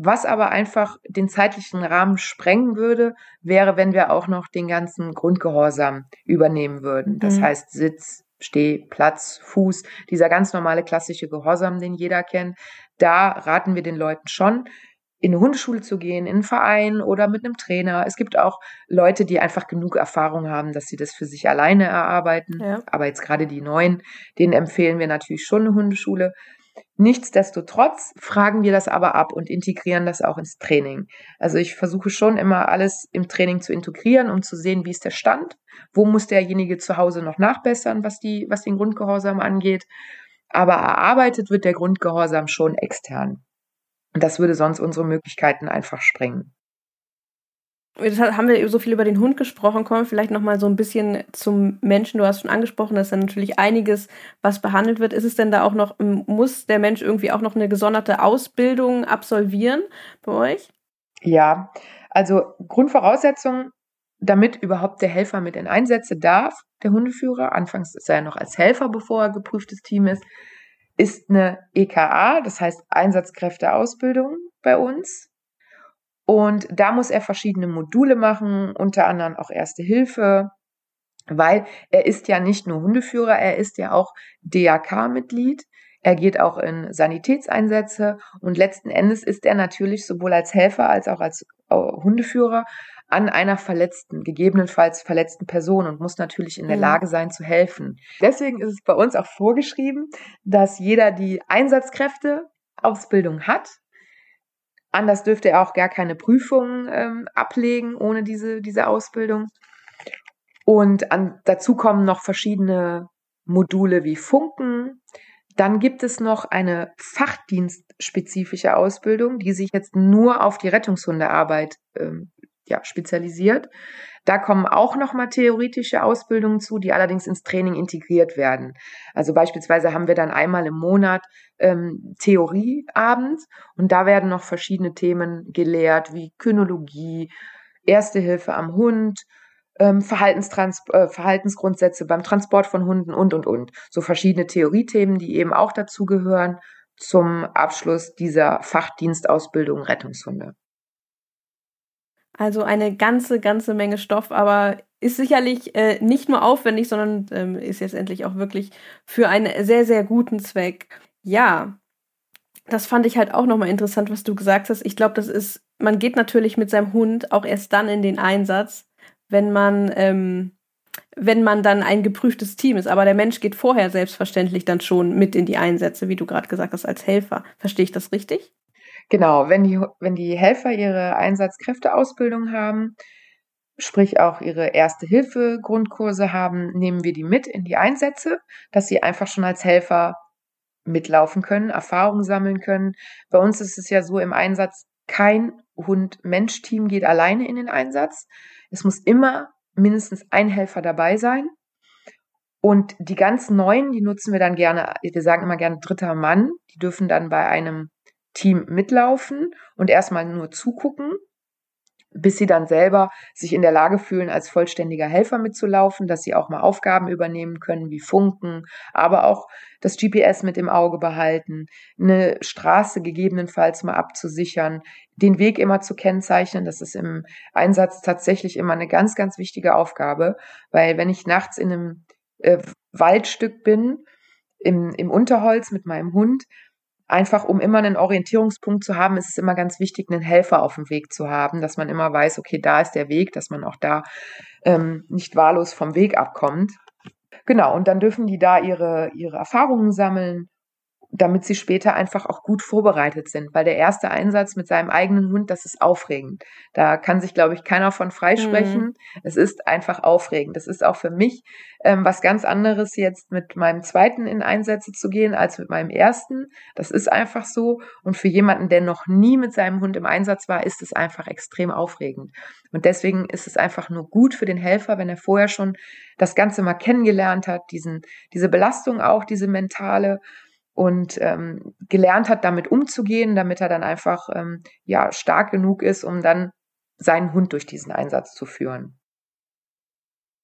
Was aber einfach den zeitlichen Rahmen sprengen würde, wäre, wenn wir auch noch den ganzen Grundgehorsam übernehmen würden. Das mhm. heißt Sitz, Steh, Platz, Fuß, dieser ganz normale klassische Gehorsam, den jeder kennt. Da raten wir den Leuten schon, in eine Hundeschule zu gehen, in einen Verein oder mit einem Trainer. Es gibt auch Leute, die einfach genug Erfahrung haben, dass sie das für sich alleine erarbeiten. Ja. Aber jetzt gerade die Neuen, denen empfehlen wir natürlich schon eine Hundeschule. Nichtsdestotrotz fragen wir das aber ab und integrieren das auch ins Training. Also ich versuche schon immer alles im Training zu integrieren, um zu sehen, wie ist der Stand, wo muss derjenige zu Hause noch nachbessern, was die, was den Grundgehorsam angeht. Aber erarbeitet wird der Grundgehorsam schon extern. Und das würde sonst unsere Möglichkeiten einfach sprengen. Jetzt haben wir so viel über den Hund gesprochen, kommen wir vielleicht noch mal so ein bisschen zum Menschen. Du hast schon angesprochen, dass da natürlich einiges, was behandelt wird. Ist es denn da auch noch, muss der Mensch irgendwie auch noch eine gesonderte Ausbildung absolvieren bei euch? Ja, also Grundvoraussetzung, damit überhaupt der Helfer mit in Einsätze darf, der Hundeführer, anfangs ist er ja noch als Helfer, bevor er geprüftes Team ist, ist eine EKA, das heißt Einsatzkräfteausbildung bei uns. Und da muss er verschiedene Module machen, unter anderem auch Erste Hilfe, weil er ist ja nicht nur Hundeführer, er ist ja auch DAK-Mitglied. Er geht auch in Sanitätseinsätze und letzten Endes ist er natürlich sowohl als Helfer als auch als äh, Hundeführer an einer verletzten, gegebenenfalls verletzten Person und muss natürlich in der mhm. Lage sein zu helfen. Deswegen ist es bei uns auch vorgeschrieben, dass jeder die Einsatzkräfte Ausbildung hat, Anders dürfte er auch gar keine Prüfungen ähm, ablegen ohne diese, diese Ausbildung. Und an, dazu kommen noch verschiedene Module wie Funken. Dann gibt es noch eine fachdienstspezifische Ausbildung, die sich jetzt nur auf die Rettungshundearbeit ähm, ja, spezialisiert. Da kommen auch nochmal theoretische Ausbildungen zu, die allerdings ins Training integriert werden. Also beispielsweise haben wir dann einmal im Monat ähm, Theorieabend und da werden noch verschiedene Themen gelehrt, wie Kynologie, Erste Hilfe am Hund, ähm, Verhaltenstrans äh, Verhaltensgrundsätze beim Transport von Hunden und, und, und. So verschiedene Theoriethemen, die eben auch dazugehören zum Abschluss dieser Fachdienstausbildung Rettungshunde. Also eine ganze, ganze Menge Stoff, aber ist sicherlich äh, nicht nur aufwendig, sondern ähm, ist jetzt endlich auch wirklich für einen sehr, sehr guten Zweck. Ja, das fand ich halt auch nochmal interessant, was du gesagt hast. Ich glaube, das ist, man geht natürlich mit seinem Hund auch erst dann in den Einsatz, wenn man, ähm, wenn man dann ein geprüftes Team ist. Aber der Mensch geht vorher selbstverständlich dann schon mit in die Einsätze, wie du gerade gesagt hast, als Helfer. Verstehe ich das richtig? Genau, wenn die, wenn die Helfer ihre Einsatzkräfteausbildung haben, sprich auch ihre Erste-Hilfe-Grundkurse haben, nehmen wir die mit in die Einsätze, dass sie einfach schon als Helfer mitlaufen können, Erfahrungen sammeln können. Bei uns ist es ja so im Einsatz, kein Hund-Mensch-Team geht alleine in den Einsatz. Es muss immer mindestens ein Helfer dabei sein. Und die ganz neuen, die nutzen wir dann gerne, wir sagen immer gerne dritter Mann, die dürfen dann bei einem Team mitlaufen und erstmal nur zugucken, bis sie dann selber sich in der Lage fühlen, als vollständiger Helfer mitzulaufen, dass sie auch mal Aufgaben übernehmen können, wie Funken, aber auch das GPS mit im Auge behalten, eine Straße gegebenenfalls mal abzusichern, den Weg immer zu kennzeichnen. Das ist im Einsatz tatsächlich immer eine ganz, ganz wichtige Aufgabe, weil wenn ich nachts in einem äh, Waldstück bin, im, im Unterholz mit meinem Hund, einfach um immer einen Orientierungspunkt zu haben, ist es immer ganz wichtig, einen Helfer auf dem Weg zu haben, dass man immer weiß, okay, da ist der Weg, dass man auch da ähm, nicht wahllos vom Weg abkommt. Genau, und dann dürfen die da ihre, ihre Erfahrungen sammeln damit sie später einfach auch gut vorbereitet sind. Weil der erste Einsatz mit seinem eigenen Hund, das ist aufregend. Da kann sich, glaube ich, keiner von freisprechen. Mhm. Es ist einfach aufregend. Das ist auch für mich ähm, was ganz anderes, jetzt mit meinem zweiten in Einsätze zu gehen, als mit meinem ersten. Das ist einfach so. Und für jemanden, der noch nie mit seinem Hund im Einsatz war, ist es einfach extrem aufregend. Und deswegen ist es einfach nur gut für den Helfer, wenn er vorher schon das Ganze mal kennengelernt hat, diesen, diese Belastung auch, diese mentale und ähm, gelernt hat, damit umzugehen, damit er dann einfach ähm, ja stark genug ist, um dann seinen Hund durch diesen Einsatz zu führen.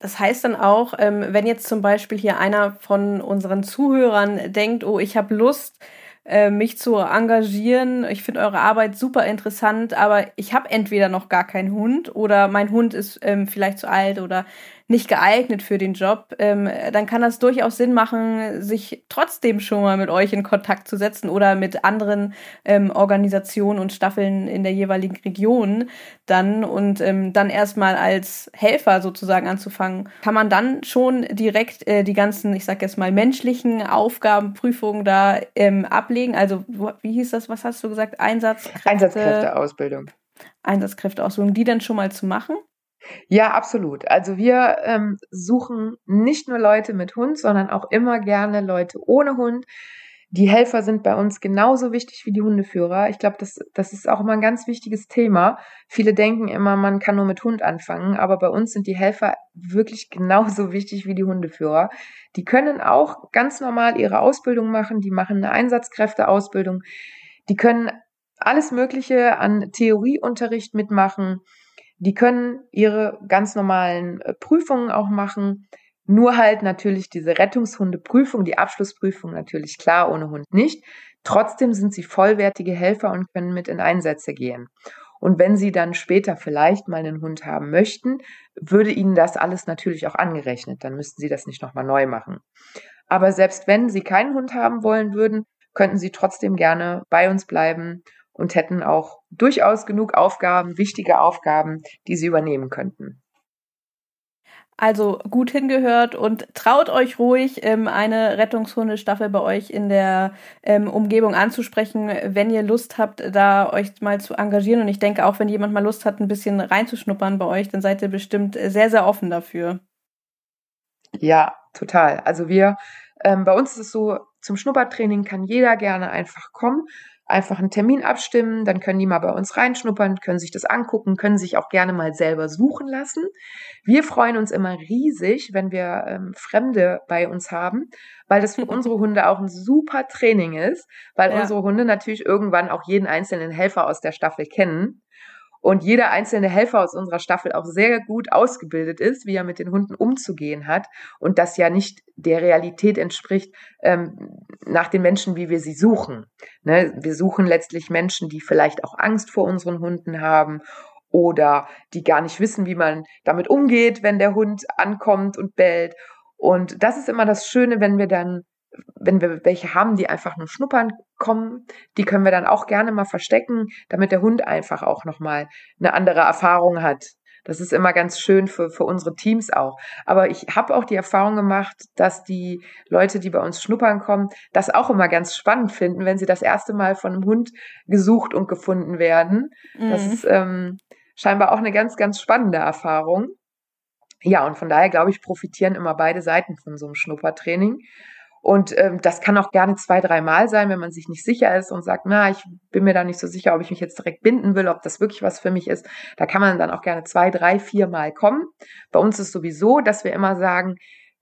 Das heißt dann auch, ähm, wenn jetzt zum Beispiel hier einer von unseren Zuhörern denkt, oh, ich habe Lust, äh, mich zu engagieren. Ich finde eure Arbeit super interessant, aber ich habe entweder noch gar keinen Hund oder mein Hund ist ähm, vielleicht zu alt oder nicht geeignet für den Job, ähm, dann kann das durchaus Sinn machen, sich trotzdem schon mal mit euch in Kontakt zu setzen oder mit anderen ähm, Organisationen und Staffeln in der jeweiligen Region dann und ähm, dann erstmal als Helfer sozusagen anzufangen. Kann man dann schon direkt äh, die ganzen, ich sag jetzt mal, menschlichen Aufgabenprüfungen da ähm, ablegen? Also, wie hieß das, was hast du gesagt? Einsatzkräfte, Einsatzkräfteausbildung. Einsatzkräfteausbildung, die dann schon mal zu machen? Ja, absolut. Also wir ähm, suchen nicht nur Leute mit Hund, sondern auch immer gerne Leute ohne Hund. Die Helfer sind bei uns genauso wichtig wie die Hundeführer. Ich glaube, das, das ist auch immer ein ganz wichtiges Thema. Viele denken immer, man kann nur mit Hund anfangen, aber bei uns sind die Helfer wirklich [laughs] genauso wichtig wie die Hundeführer. Die können auch ganz normal ihre Ausbildung machen, die machen eine Einsatzkräfteausbildung, die können alles Mögliche an Theorieunterricht mitmachen die können ihre ganz normalen äh, Prüfungen auch machen. Nur halt natürlich diese Rettungshundeprüfung, die Abschlussprüfung natürlich klar, ohne Hund nicht. Trotzdem sind sie vollwertige Helfer und können mit in Einsätze gehen. Und wenn sie dann später vielleicht mal einen Hund haben möchten, würde ihnen das alles natürlich auch angerechnet. Dann müssten sie das nicht nochmal neu machen. Aber selbst wenn sie keinen Hund haben wollen würden, könnten sie trotzdem gerne bei uns bleiben und hätten auch durchaus genug Aufgaben, wichtige Aufgaben, die sie übernehmen könnten. Also gut hingehört und traut euch ruhig, ähm, eine Rettungshundestaffel bei euch in der ähm, Umgebung anzusprechen, wenn ihr Lust habt, da euch mal zu engagieren. Und ich denke auch, wenn jemand mal Lust hat, ein bisschen reinzuschnuppern bei euch, dann seid ihr bestimmt sehr, sehr offen dafür. Ja, total. Also wir, ähm, bei uns ist es so, zum Schnuppertraining kann jeder gerne einfach kommen einfach einen Termin abstimmen, dann können die mal bei uns reinschnuppern, können sich das angucken, können sich auch gerne mal selber suchen lassen. Wir freuen uns immer riesig, wenn wir ähm, Fremde bei uns haben, weil das für [laughs] unsere Hunde auch ein super Training ist, weil ja. unsere Hunde natürlich irgendwann auch jeden einzelnen Helfer aus der Staffel kennen und jeder einzelne Helfer aus unserer Staffel auch sehr gut ausgebildet ist, wie er mit den Hunden umzugehen hat und das ja nicht der Realität entspricht ähm, nach den Menschen, wie wir sie suchen. Ne? Wir suchen letztlich Menschen, die vielleicht auch Angst vor unseren Hunden haben oder die gar nicht wissen, wie man damit umgeht, wenn der Hund ankommt und bellt. Und das ist immer das Schöne, wenn wir dann wenn wir welche haben, die einfach nur schnuppern kommen, die können wir dann auch gerne mal verstecken, damit der Hund einfach auch nochmal eine andere Erfahrung hat. Das ist immer ganz schön für, für unsere Teams auch. Aber ich habe auch die Erfahrung gemacht, dass die Leute, die bei uns schnuppern kommen, das auch immer ganz spannend finden, wenn sie das erste Mal von einem Hund gesucht und gefunden werden. Mhm. Das ist ähm, scheinbar auch eine ganz, ganz spannende Erfahrung. Ja, und von daher glaube ich, profitieren immer beide Seiten von so einem Schnuppertraining. Und ähm, das kann auch gerne zwei, dreimal sein, wenn man sich nicht sicher ist und sagt, na, ich bin mir da nicht so sicher, ob ich mich jetzt direkt binden will, ob das wirklich was für mich ist. Da kann man dann auch gerne zwei, drei, vier Mal kommen. Bei uns ist sowieso, dass wir immer sagen,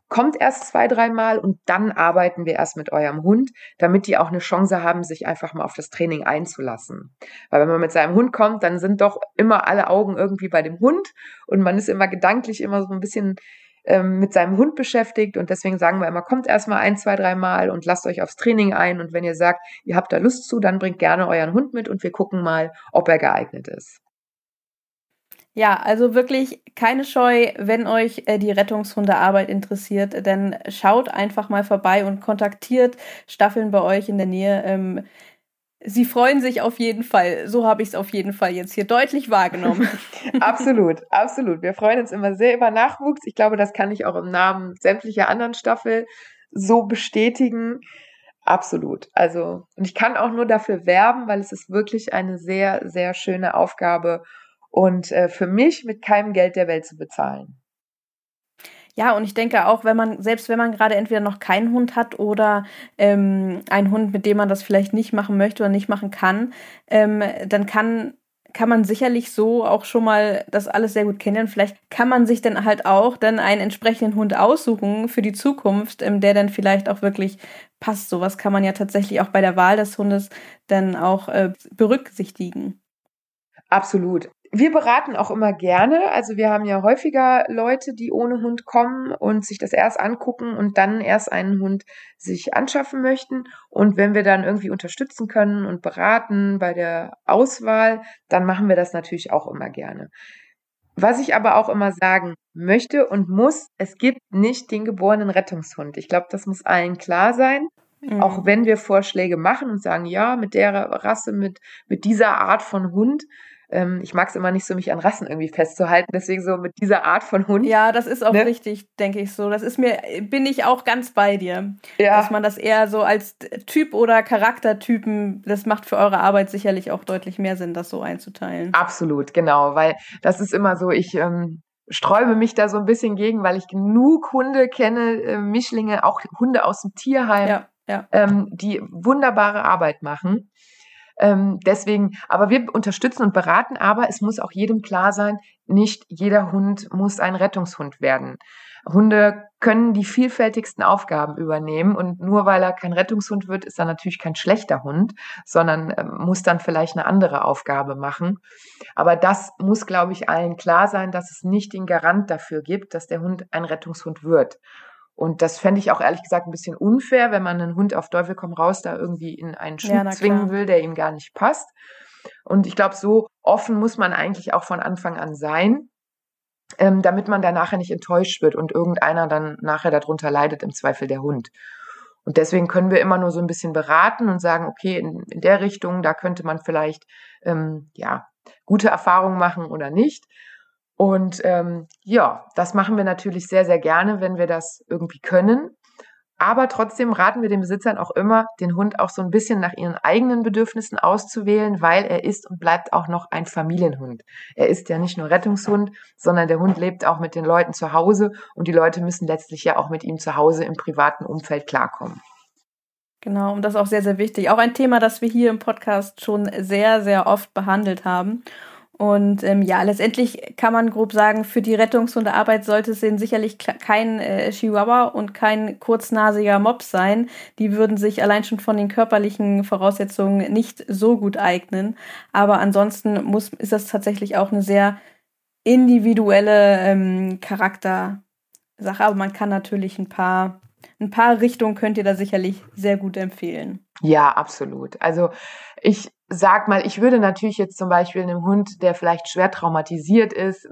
kommt erst zwei, dreimal und dann arbeiten wir erst mit eurem Hund, damit die auch eine Chance haben, sich einfach mal auf das Training einzulassen. Weil wenn man mit seinem Hund kommt, dann sind doch immer alle Augen irgendwie bei dem Hund und man ist immer gedanklich immer so ein bisschen ähm, mit seinem Hund beschäftigt und deswegen sagen wir immer, kommt erstmal ein, zwei, drei Mal und lasst euch aufs Training ein und wenn ihr sagt, ihr habt da Lust zu, dann bringt gerne euren Hund mit und wir gucken mal, ob er geeignet ist. Ja, also wirklich keine Scheu, wenn euch äh, die Rettungshundearbeit interessiert, denn schaut einfach mal vorbei und kontaktiert Staffeln bei euch in der Nähe. Sie freuen sich auf jeden Fall. So habe ich es auf jeden Fall jetzt hier deutlich wahrgenommen. [laughs] absolut, absolut. Wir freuen uns immer sehr über Nachwuchs. Ich glaube, das kann ich auch im Namen sämtlicher anderen Staffel so bestätigen. Absolut. Also, und ich kann auch nur dafür werben, weil es ist wirklich eine sehr, sehr schöne Aufgabe und äh, für mich mit keinem Geld der Welt zu bezahlen. Ja, und ich denke auch, wenn man, selbst wenn man gerade entweder noch keinen Hund hat oder ähm, einen Hund, mit dem man das vielleicht nicht machen möchte oder nicht machen kann, ähm, dann kann kann man sicherlich so auch schon mal das alles sehr gut kennenlernen. Vielleicht kann man sich dann halt auch dann einen entsprechenden Hund aussuchen für die Zukunft, ähm, der dann vielleicht auch wirklich passt. Sowas kann man ja tatsächlich auch bei der Wahl des Hundes dann auch äh, berücksichtigen. Absolut wir beraten auch immer gerne. Also wir haben ja häufiger Leute, die ohne Hund kommen und sich das erst angucken und dann erst einen Hund sich anschaffen möchten. Und wenn wir dann irgendwie unterstützen können und beraten bei der Auswahl, dann machen wir das natürlich auch immer gerne. Was ich aber auch immer sagen möchte und muss, es gibt nicht den geborenen Rettungshund. Ich glaube, das muss allen klar sein. Mhm. Auch wenn wir Vorschläge machen und sagen, ja, mit der Rasse, mit, mit dieser Art von Hund, ähm, ich mag es immer nicht so, mich an Rassen irgendwie festzuhalten. Deswegen so mit dieser Art von Hund. Ja, das ist auch ne? richtig, denke ich so. Das ist mir, bin ich auch ganz bei dir. Ja. Dass man das eher so als Typ oder Charaktertypen, das macht für eure Arbeit sicherlich auch deutlich mehr Sinn, das so einzuteilen. Absolut, genau. Weil das ist immer so, ich, ähm, sträube mich da so ein bisschen gegen, weil ich genug Hunde kenne, äh, Mischlinge, auch Hunde aus dem Tierheim, ja, ja. Ähm, die wunderbare Arbeit machen. Ähm, deswegen, aber wir unterstützen und beraten, aber es muss auch jedem klar sein, nicht jeder Hund muss ein Rettungshund werden. Hunde können die vielfältigsten Aufgaben übernehmen und nur weil er kein Rettungshund wird, ist er natürlich kein schlechter Hund, sondern äh, muss dann vielleicht eine andere Aufgabe machen. Aber das muss, glaube ich, allen klar sein, dass es nicht den Garant dafür gibt, dass der Hund ein Rettungshund wird. Und das fände ich auch ehrlich gesagt ein bisschen unfair, wenn man einen Hund auf Teufel komm raus da irgendwie in einen Schuh ja, zwingen will, der ihm gar nicht passt. Und ich glaube, so offen muss man eigentlich auch von Anfang an sein, ähm, damit man da nachher nicht enttäuscht wird und irgendeiner dann nachher darunter leidet, im Zweifel der Hund. Und deswegen können wir immer nur so ein bisschen beraten und sagen, okay, in, in der Richtung, da könnte man vielleicht ähm, ja gute Erfahrungen machen oder nicht. Und ähm, ja, das machen wir natürlich sehr, sehr gerne, wenn wir das irgendwie können. Aber trotzdem raten wir den Besitzern auch immer, den Hund auch so ein bisschen nach ihren eigenen Bedürfnissen auszuwählen, weil er ist und bleibt auch noch ein Familienhund. Er ist ja nicht nur Rettungshund, sondern der Hund lebt auch mit den Leuten zu Hause und die Leute müssen letztlich ja auch mit ihm zu Hause im privaten Umfeld klarkommen. Genau, und das ist auch sehr, sehr wichtig. Auch ein Thema, das wir hier im Podcast schon sehr, sehr oft behandelt haben. Und ähm, ja, letztendlich kann man grob sagen, für die Rettungshundearbeit sollte es denn sicherlich kein äh, Chihuahua und kein kurznasiger Mops sein. Die würden sich allein schon von den körperlichen Voraussetzungen nicht so gut eignen. Aber ansonsten muss, ist das tatsächlich auch eine sehr individuelle ähm, Charaktersache. Aber man kann natürlich ein paar, ein paar Richtungen könnt ihr da sicherlich sehr gut empfehlen. Ja, absolut. Also ich sag mal, ich würde natürlich jetzt zum Beispiel einem Hund, der vielleicht schwer traumatisiert ist,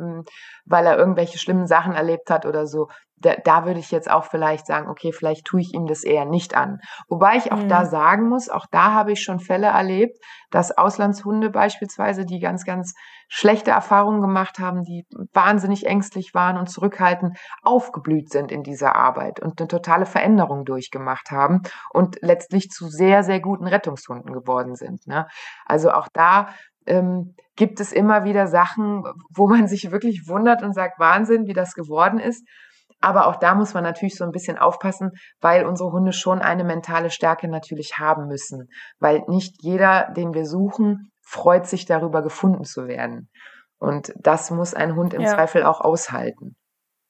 weil er irgendwelche schlimmen Sachen erlebt hat oder so, da, da würde ich jetzt auch vielleicht sagen, okay, vielleicht tue ich ihm das eher nicht an. Wobei ich auch mhm. da sagen muss, auch da habe ich schon Fälle erlebt, dass Auslandshunde beispielsweise, die ganz, ganz schlechte Erfahrungen gemacht haben, die wahnsinnig ängstlich waren und zurückhaltend, aufgeblüht sind in dieser Arbeit und eine totale Veränderung durchgemacht haben und letztlich zu sehr, sehr guten Rettungshunden geworden sind. Ne? Also auch da ähm, gibt es immer wieder Sachen, wo man sich wirklich wundert und sagt, Wahnsinn, wie das geworden ist. Aber auch da muss man natürlich so ein bisschen aufpassen, weil unsere Hunde schon eine mentale Stärke natürlich haben müssen. Weil nicht jeder, den wir suchen, freut sich darüber, gefunden zu werden. Und das muss ein Hund im ja. Zweifel auch aushalten.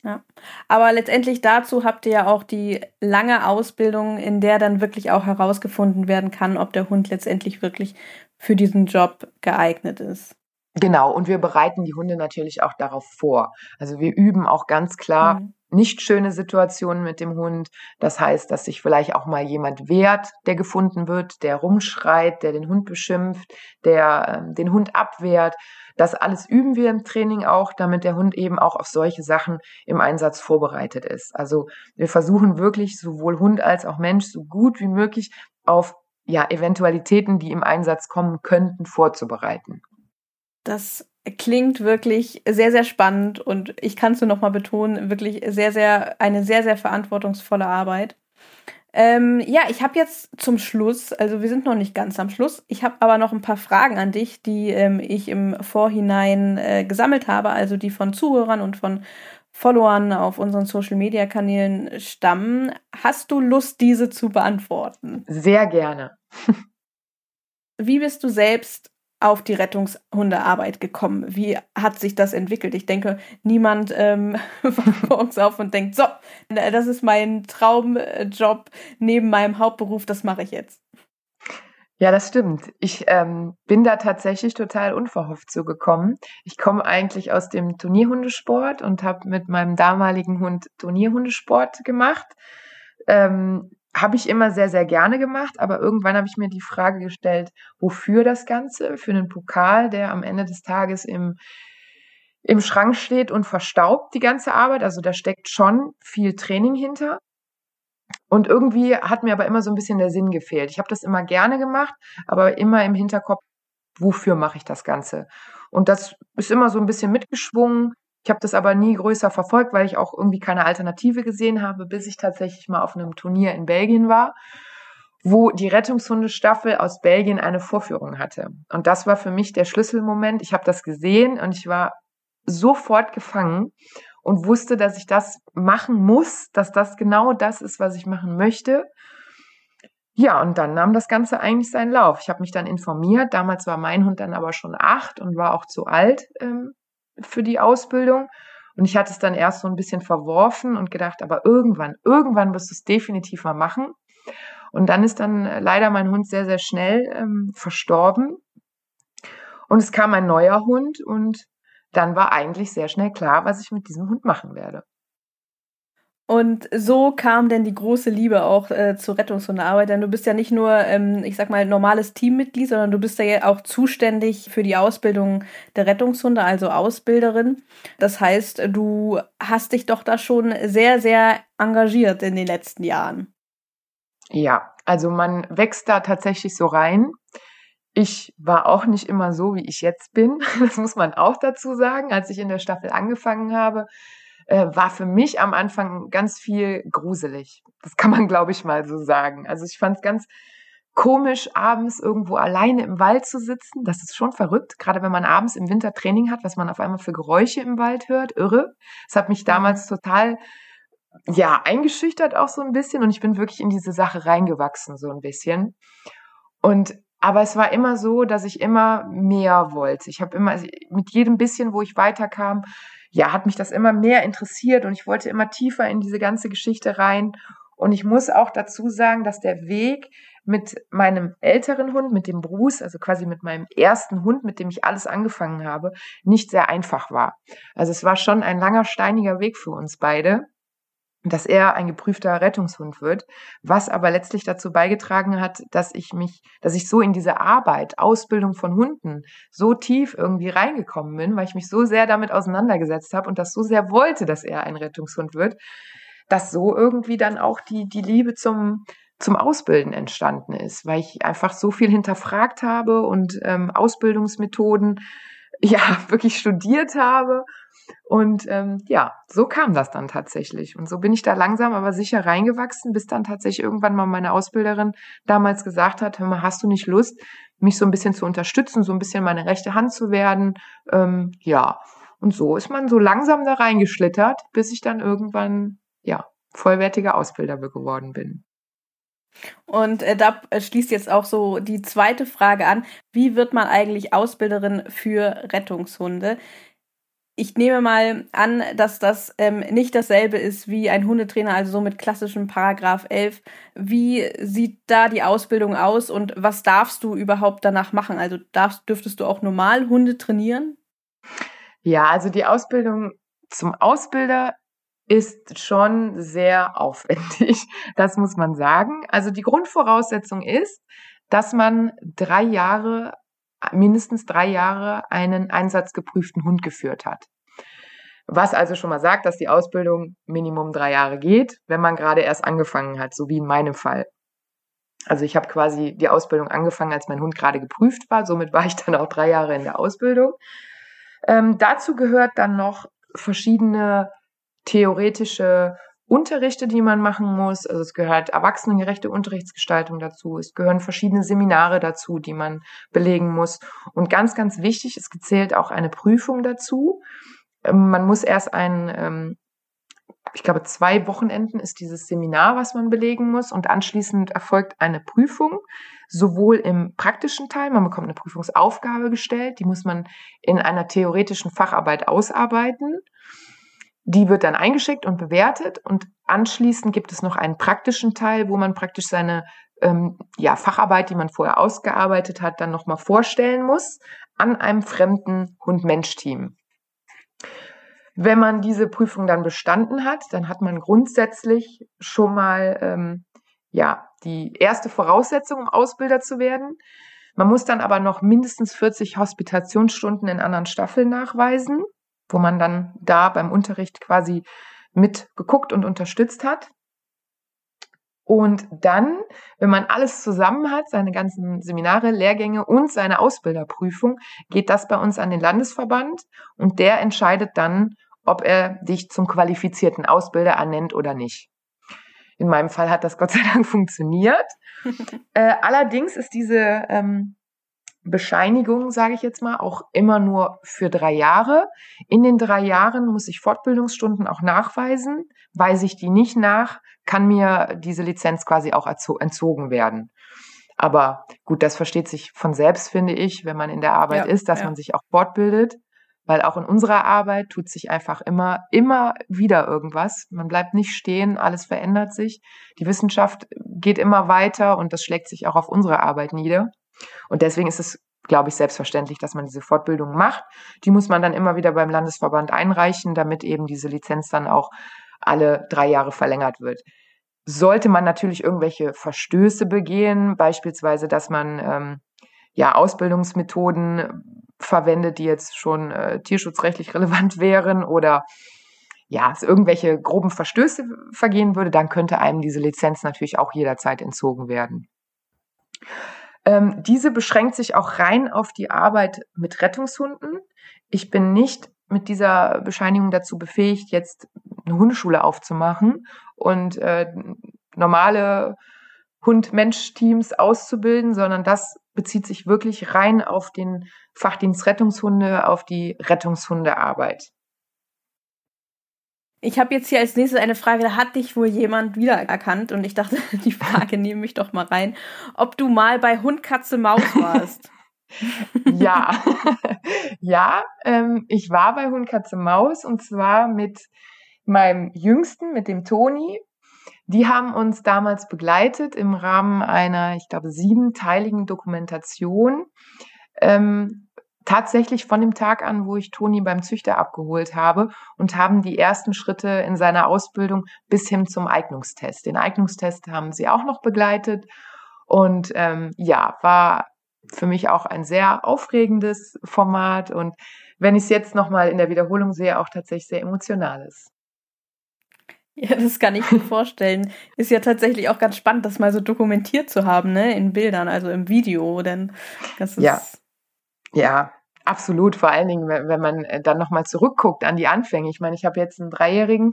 Ja, aber letztendlich dazu habt ihr ja auch die lange Ausbildung, in der dann wirklich auch herausgefunden werden kann, ob der Hund letztendlich wirklich für diesen Job geeignet ist. Genau, und wir bereiten die Hunde natürlich auch darauf vor. Also wir üben auch ganz klar mhm. Nicht schöne Situationen mit dem Hund. Das heißt, dass sich vielleicht auch mal jemand wehrt, der gefunden wird, der rumschreit, der den Hund beschimpft, der äh, den Hund abwehrt. Das alles üben wir im Training auch, damit der Hund eben auch auf solche Sachen im Einsatz vorbereitet ist. Also wir versuchen wirklich sowohl Hund als auch Mensch so gut wie möglich auf ja, Eventualitäten, die im Einsatz kommen könnten, vorzubereiten. Das klingt wirklich sehr, sehr spannend und ich kann es nur noch mal betonen, wirklich sehr, sehr, eine sehr, sehr verantwortungsvolle Arbeit. Ähm, ja, ich habe jetzt zum Schluss, also wir sind noch nicht ganz am Schluss, ich habe aber noch ein paar Fragen an dich, die ähm, ich im Vorhinein äh, gesammelt habe, also die von Zuhörern und von Followern auf unseren Social-Media-Kanälen stammen. Hast du Lust, diese zu beantworten? Sehr gerne. Wie bist du selbst auf die Rettungshundearbeit gekommen? Wie hat sich das entwickelt? Ich denke, niemand ähm, [laughs] wacht morgens auf und denkt, so, das ist mein Traumjob neben meinem Hauptberuf, das mache ich jetzt. Ja, das stimmt. Ich ähm, bin da tatsächlich total unverhofft zugekommen. Ich komme eigentlich aus dem Turnierhundesport und habe mit meinem damaligen Hund Turnierhundesport gemacht. Ähm, habe ich immer sehr, sehr gerne gemacht, aber irgendwann habe ich mir die Frage gestellt, wofür das Ganze? Für einen Pokal, der am Ende des Tages im, im Schrank steht und verstaubt die ganze Arbeit. Also da steckt schon viel Training hinter. Und irgendwie hat mir aber immer so ein bisschen der Sinn gefehlt. Ich habe das immer gerne gemacht, aber immer im Hinterkopf, wofür mache ich das Ganze? Und das ist immer so ein bisschen mitgeschwungen. Ich habe das aber nie größer verfolgt, weil ich auch irgendwie keine Alternative gesehen habe, bis ich tatsächlich mal auf einem Turnier in Belgien war, wo die Rettungshundestaffel aus Belgien eine Vorführung hatte. Und das war für mich der Schlüsselmoment. Ich habe das gesehen und ich war sofort gefangen und wusste, dass ich das machen muss, dass das genau das ist, was ich machen möchte. Ja, und dann nahm das Ganze eigentlich seinen Lauf. Ich habe mich dann informiert. Damals war mein Hund dann aber schon acht und war auch zu alt ähm, für die Ausbildung. Und ich hatte es dann erst so ein bisschen verworfen und gedacht, aber irgendwann, irgendwann wirst du es definitiv mal machen. Und dann ist dann leider mein Hund sehr, sehr schnell ähm, verstorben. Und es kam ein neuer Hund und dann war eigentlich sehr schnell klar, was ich mit diesem Hund machen werde. Und so kam denn die große Liebe auch äh, zur Rettungshundearbeit, denn du bist ja nicht nur, ähm, ich sag mal, normales Teammitglied, sondern du bist ja auch zuständig für die Ausbildung der Rettungshunde, also Ausbilderin. Das heißt, du hast dich doch da schon sehr, sehr engagiert in den letzten Jahren. Ja, also man wächst da tatsächlich so rein. Ich war auch nicht immer so, wie ich jetzt bin. [laughs] Das muss man auch dazu sagen. Als ich in der Staffel angefangen habe, äh, war für mich am Anfang ganz viel gruselig. Das kann man, glaube ich, mal so sagen. Also ich fand es ganz komisch, abends irgendwo alleine im Wald zu sitzen. Das ist schon verrückt, gerade wenn man abends im Winter Training hat, was man auf einmal für Geräusche im Wald hört. Irre. Das hat mich damals total ja, eingeschüchtert auch so ein bisschen und ich bin wirklich in diese Sache reingewachsen, so ein bisschen. Und aber es war immer so, dass ich immer mehr wollte. Ich habe immer mit jedem bisschen, wo ich weiterkam, ja, hat mich das immer mehr interessiert und ich wollte immer tiefer in diese ganze Geschichte rein. Und ich muss auch dazu sagen, dass der Weg mit meinem älteren Hund, mit dem Bruce, also quasi mit meinem ersten Hund, mit dem ich alles angefangen habe, nicht sehr einfach war. Also es war schon ein langer, steiniger Weg für uns beide dass er ein geprüfter Rettungshund wird, was aber letztlich dazu beigetragen hat, dass ich mich, dass ich so in diese Arbeit, Ausbildung von Hunden so tief irgendwie reingekommen bin, weil ich mich so sehr damit auseinandergesetzt habe und das so sehr wollte, dass er ein Rettungshund wird, dass so irgendwie dann auch die, die Liebe zum, zum Ausbilden entstanden ist, weil ich einfach so viel hinterfragt habe und ähm, Ausbildungsmethoden [laughs] ja wirklich studiert habe und ähm, ja, so kam das dann tatsächlich. Und so bin ich da langsam aber sicher reingewachsen, bis dann tatsächlich irgendwann mal meine Ausbilderin damals gesagt hat, hör mal, hast du nicht Lust, mich so ein bisschen zu unterstützen, so ein bisschen meine rechte Hand zu werden? Ähm, ja. Und so ist man so langsam da reingeschlittert, bis ich dann irgendwann, ja, vollwertiger Ausbilder geworden bin. Und äh, da schließt jetzt auch so die zweite Frage an. Wie wird man eigentlich Ausbilderin für Rettungshunde? ich nehme mal an, dass das ähm, nicht dasselbe ist wie ein Hundetrainer, also so mit klassischem Paragraph 11. Wie sieht da die Ausbildung aus und was darfst du überhaupt danach machen? Also darfst, dürftest du auch normal Hunde trainieren? Ja, also die Ausbildung zum Ausbilder ist schon sehr aufwendig. [laughs] Das muss man sagen. Also die Grundvoraussetzung ist, dass man drei Jahre mindestens drei Jahre einen einsatzgeprüften Hund geführt hat. Was also schon mal sagt, dass die Ausbildung Minimum drei Jahre geht, wenn man gerade erst angefangen hat, so wie in meinem Fall. Also ich habe quasi die Ausbildung angefangen, als mein Hund gerade geprüft war. Somit war ich dann auch drei Jahre in der Ausbildung. Ähm, dazu gehört dann noch verschiedene theoretische Unterrichte, die man machen muss. Also es gehört erwachsenengerechte Unterrichtsgestaltung dazu. Es gehören verschiedene Seminare dazu, die man belegen muss. Und ganz, ganz wichtig, es gezählt auch eine Prüfung dazu. Ähm, man muss erst ein ähm, ich glaube, zwei Wochenenden ist dieses Seminar, was man belegen muss und anschließend erfolgt eine Prüfung, sowohl im praktischen Teil, man bekommt eine Prüfungsaufgabe gestellt, die muss man in einer theoretischen Facharbeit ausarbeiten. Die wird dann eingeschickt und bewertet und anschließend gibt es noch einen praktischen Teil, wo man praktisch seine ähm, ja, Facharbeit, die man vorher ausgearbeitet hat, dann nochmal vorstellen muss an einem fremden Hund-Mensch-Team. Wenn man diese Prüfung dann bestanden hat, dann hat man grundsätzlich schon mal ähm, ja die erste Voraussetzung, um Ausbilder zu werden. Man muss dann aber noch mindestens 40 Hospitationsstunden in anderen Staffeln nachweisen, wo man dann da beim Unterricht quasi mit geguckt und unterstützt hat. Und dann, wenn man alles zusammen hat, seine ganzen Seminare, Lehrgänge und seine Ausbilderprüfung, geht das bei uns an den Landesverband und der entscheidet dann, ob er dich zum qualifizierten Ausbilder ernennt oder nicht. In meinem Fall hat das [laughs] Gott sei Dank funktioniert. [laughs] äh, allerdings ist diese ähm, Bescheinigung, sage ich jetzt mal, auch immer nur für drei Jahre. In den drei Jahren muss ich Fortbildungsstunden auch nachweisen. Weise ich die nicht nach, kann mir diese Lizenz quasi auch entzogen werden. Aber gut, das versteht sich von selbst, finde ich, wenn man in der Arbeit ja, ist, dass ja. man sich auch fortbildet. Weil auch in unserer Arbeit tut sich einfach immer, immer wieder irgendwas. Man bleibt nicht stehen, alles verändert sich. Die Wissenschaft geht immer weiter und das schlägt sich auch auf unsere Arbeit nieder. Und deswegen ist es, glaube ich, selbstverständlich, dass man diese Fortbildung macht. Die muss man dann immer wieder beim Landesverband einreichen, damit eben diese Lizenz dann auch alle drei Jahre verlängert wird sollte man natürlich irgendwelche Verstöße begehen, beispielsweise, dass man ähm, ja Ausbildungsmethoden verwendet, die jetzt schon äh, tierschutzrechtlich relevant wären oder ja, es irgendwelche groben Verstöße vergehen würde, dann könnte einem diese Lizenz natürlich auch jederzeit entzogen werden. Ähm, diese beschränkt sich auch rein auf die Arbeit mit Rettungshunden. Ich bin nicht mit dieser Bescheinigung dazu befähigt, jetzt eine Hundeschule aufzumachen und äh, normale Hund-Mensch-Teams auszubilden, sondern das bezieht sich wirklich rein auf den Fachdienst Rettungshunde, auf die Rettungshundearbeit. Ich habe jetzt hier als nächstes eine Frage, da hat dich wohl jemand wiedererkannt und ich dachte, [laughs] die Frage nehme ich doch mal rein, ob du mal bei Hund, Katze, Maus warst. [laughs] ja, [laughs] ja, ähm, ich war bei Hund, Katze, Maus und zwar mit meinem Jüngsten, mit dem Toni. Die haben uns damals begleitet im Rahmen einer, ich glaube, siebenteiligen Dokumentation. Ähm, tatsächlich von dem Tag an, wo ich Toni beim Züchter abgeholt habe und haben die ersten Schritte in seiner Ausbildung bis hin zum Eignungstest. Den Eignungstest haben sie auch noch begleitet und ähm, ja, war für mich auch ein sehr aufregendes Format und wenn ich es jetzt nochmal in der Wiederholung sehe, auch tatsächlich sehr emotionales. Ja, das kann ich mir vorstellen. Ist ja tatsächlich auch ganz spannend, das mal so dokumentiert zu haben, ne, in Bildern, also im Video, denn das ist. Ja, ja absolut. Vor allen Dingen, wenn man äh, dann nochmal zurückguckt an die Anfänge. Ich meine, ich habe jetzt einen Dreijährigen.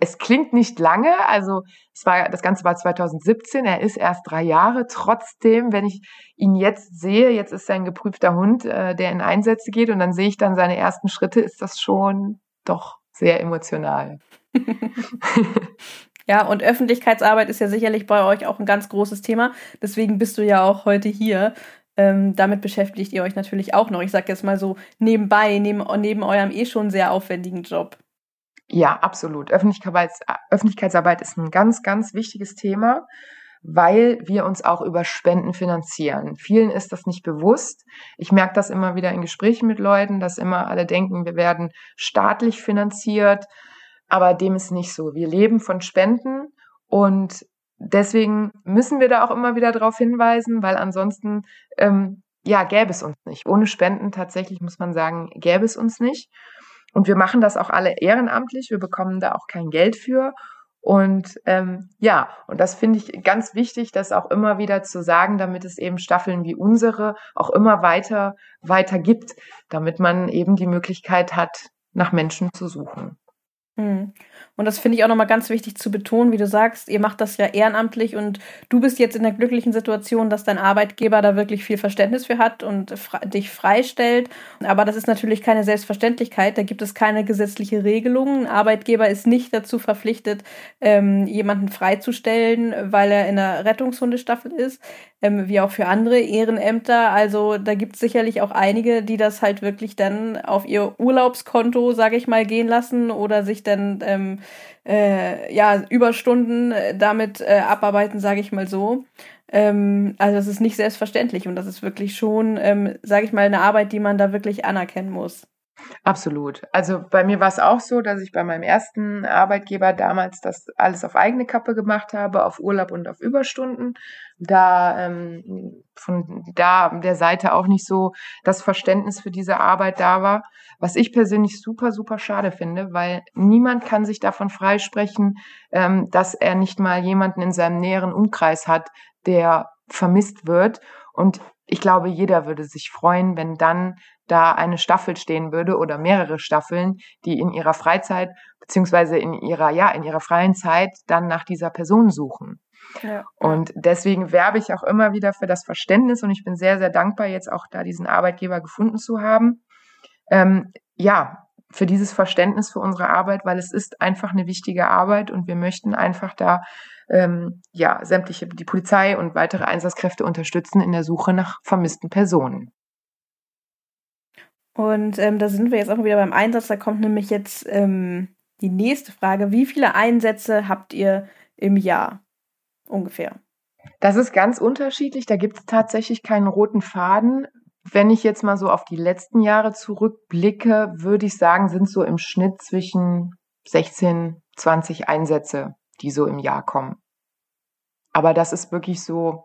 Es klingt nicht lange, also es war, das Ganze war 2017, er ist erst drei Jahre. Trotzdem, wenn ich ihn jetzt sehe, jetzt ist er ein geprüfter Hund, äh, der in Einsätze geht und dann sehe ich dann seine ersten Schritte, ist das schon doch sehr emotional. [laughs] ja, und Öffentlichkeitsarbeit ist ja sicherlich bei euch auch ein ganz großes Thema. Deswegen bist du ja auch heute hier. Ähm, damit beschäftigt ihr euch natürlich auch noch. Ich sage jetzt mal so nebenbei, neben, neben eurem eh schon sehr aufwendigen Job. Ja, absolut. Öffentlichkeits Öffentlichkeitsarbeit ist ein ganz, ganz wichtiges Thema, weil wir uns auch über Spenden finanzieren. Vielen ist das nicht bewusst. Ich merke das immer wieder in Gesprächen mit Leuten, dass immer alle denken, wir werden staatlich finanziert aber dem ist nicht so. Wir leben von Spenden und deswegen müssen wir da auch immer wieder darauf hinweisen, weil ansonsten ähm, ja gäbe es uns nicht. Ohne Spenden tatsächlich muss man sagen, gäbe es uns nicht. Und wir machen das auch alle ehrenamtlich. Wir bekommen da auch kein Geld für. Und ähm, ja, und das finde ich ganz wichtig, das auch immer wieder zu sagen, damit es eben Staffeln wie unsere auch immer weiter, weiter gibt, damit man eben die Möglichkeit hat, nach Menschen zu suchen. Hm. Und das finde ich auch nochmal ganz wichtig zu betonen, wie du sagst, ihr macht das ja ehrenamtlich und du bist jetzt in der glücklichen Situation, dass dein Arbeitgeber da wirklich viel Verständnis für hat und dich freistellt. Aber das ist natürlich keine Selbstverständlichkeit. Da gibt es keine gesetzliche Regelung. Ein Arbeitgeber ist nicht dazu verpflichtet, ähm, jemanden freizustellen, weil er in der Rettungshundestaffel ist ähm, wie auch für andere Ehrenämter. Also da gibt es sicherlich auch einige, die das halt wirklich dann auf ihr Urlaubskonto, sage ich mal, gehen lassen oder sich dann ähm, äh, ja Überstunden äh, damit äh, abarbeiten, sage ich mal so. Ähm, also das ist nicht selbstverständlich und das ist wirklich schon, ähm, sage ich mal, eine Arbeit, die man da wirklich anerkennen muss. Absolut. Also bei mir war es auch so, dass ich bei meinem ersten Arbeitgeber damals das alles auf eigene Kappe gemacht habe, auf Urlaub und auf Überstunden. Da ähm, von da der Seite auch nicht so das Verständnis für diese Arbeit da war, was ich persönlich super super schade finde, weil niemand kann sich davon freisprechen, ähm, dass er nicht mal jemanden in seinem näheren Umkreis hat, der vermisst wird und ich glaube, jeder würde sich freuen, wenn dann da eine Staffel stehen würde oder mehrere Staffeln, die in ihrer Freizeit beziehungsweise in ihrer ja in ihrer freien Zeit dann nach dieser Person suchen. Ja. Und deswegen werbe ich auch immer wieder für das Verständnis und ich bin sehr sehr dankbar jetzt auch da diesen Arbeitgeber gefunden zu haben. Ähm, ja, für dieses Verständnis für unsere Arbeit, weil es ist einfach eine wichtige Arbeit und wir möchten einfach da ähm, ja sämtliche die Polizei und weitere Einsatzkräfte unterstützen in der Suche nach vermissten Personen. Und ähm, da sind wir jetzt auch wieder beim Einsatz. Da kommt nämlich jetzt ähm, die nächste Frage. Wie viele Einsätze habt ihr im Jahr ungefähr? Das ist ganz unterschiedlich. Da gibt es tatsächlich keinen roten Faden. Wenn ich jetzt mal so auf die letzten Jahre zurückblicke, würde ich sagen, sind so im Schnitt zwischen 16, 20 Einsätze, die so im Jahr kommen. Aber das ist wirklich so,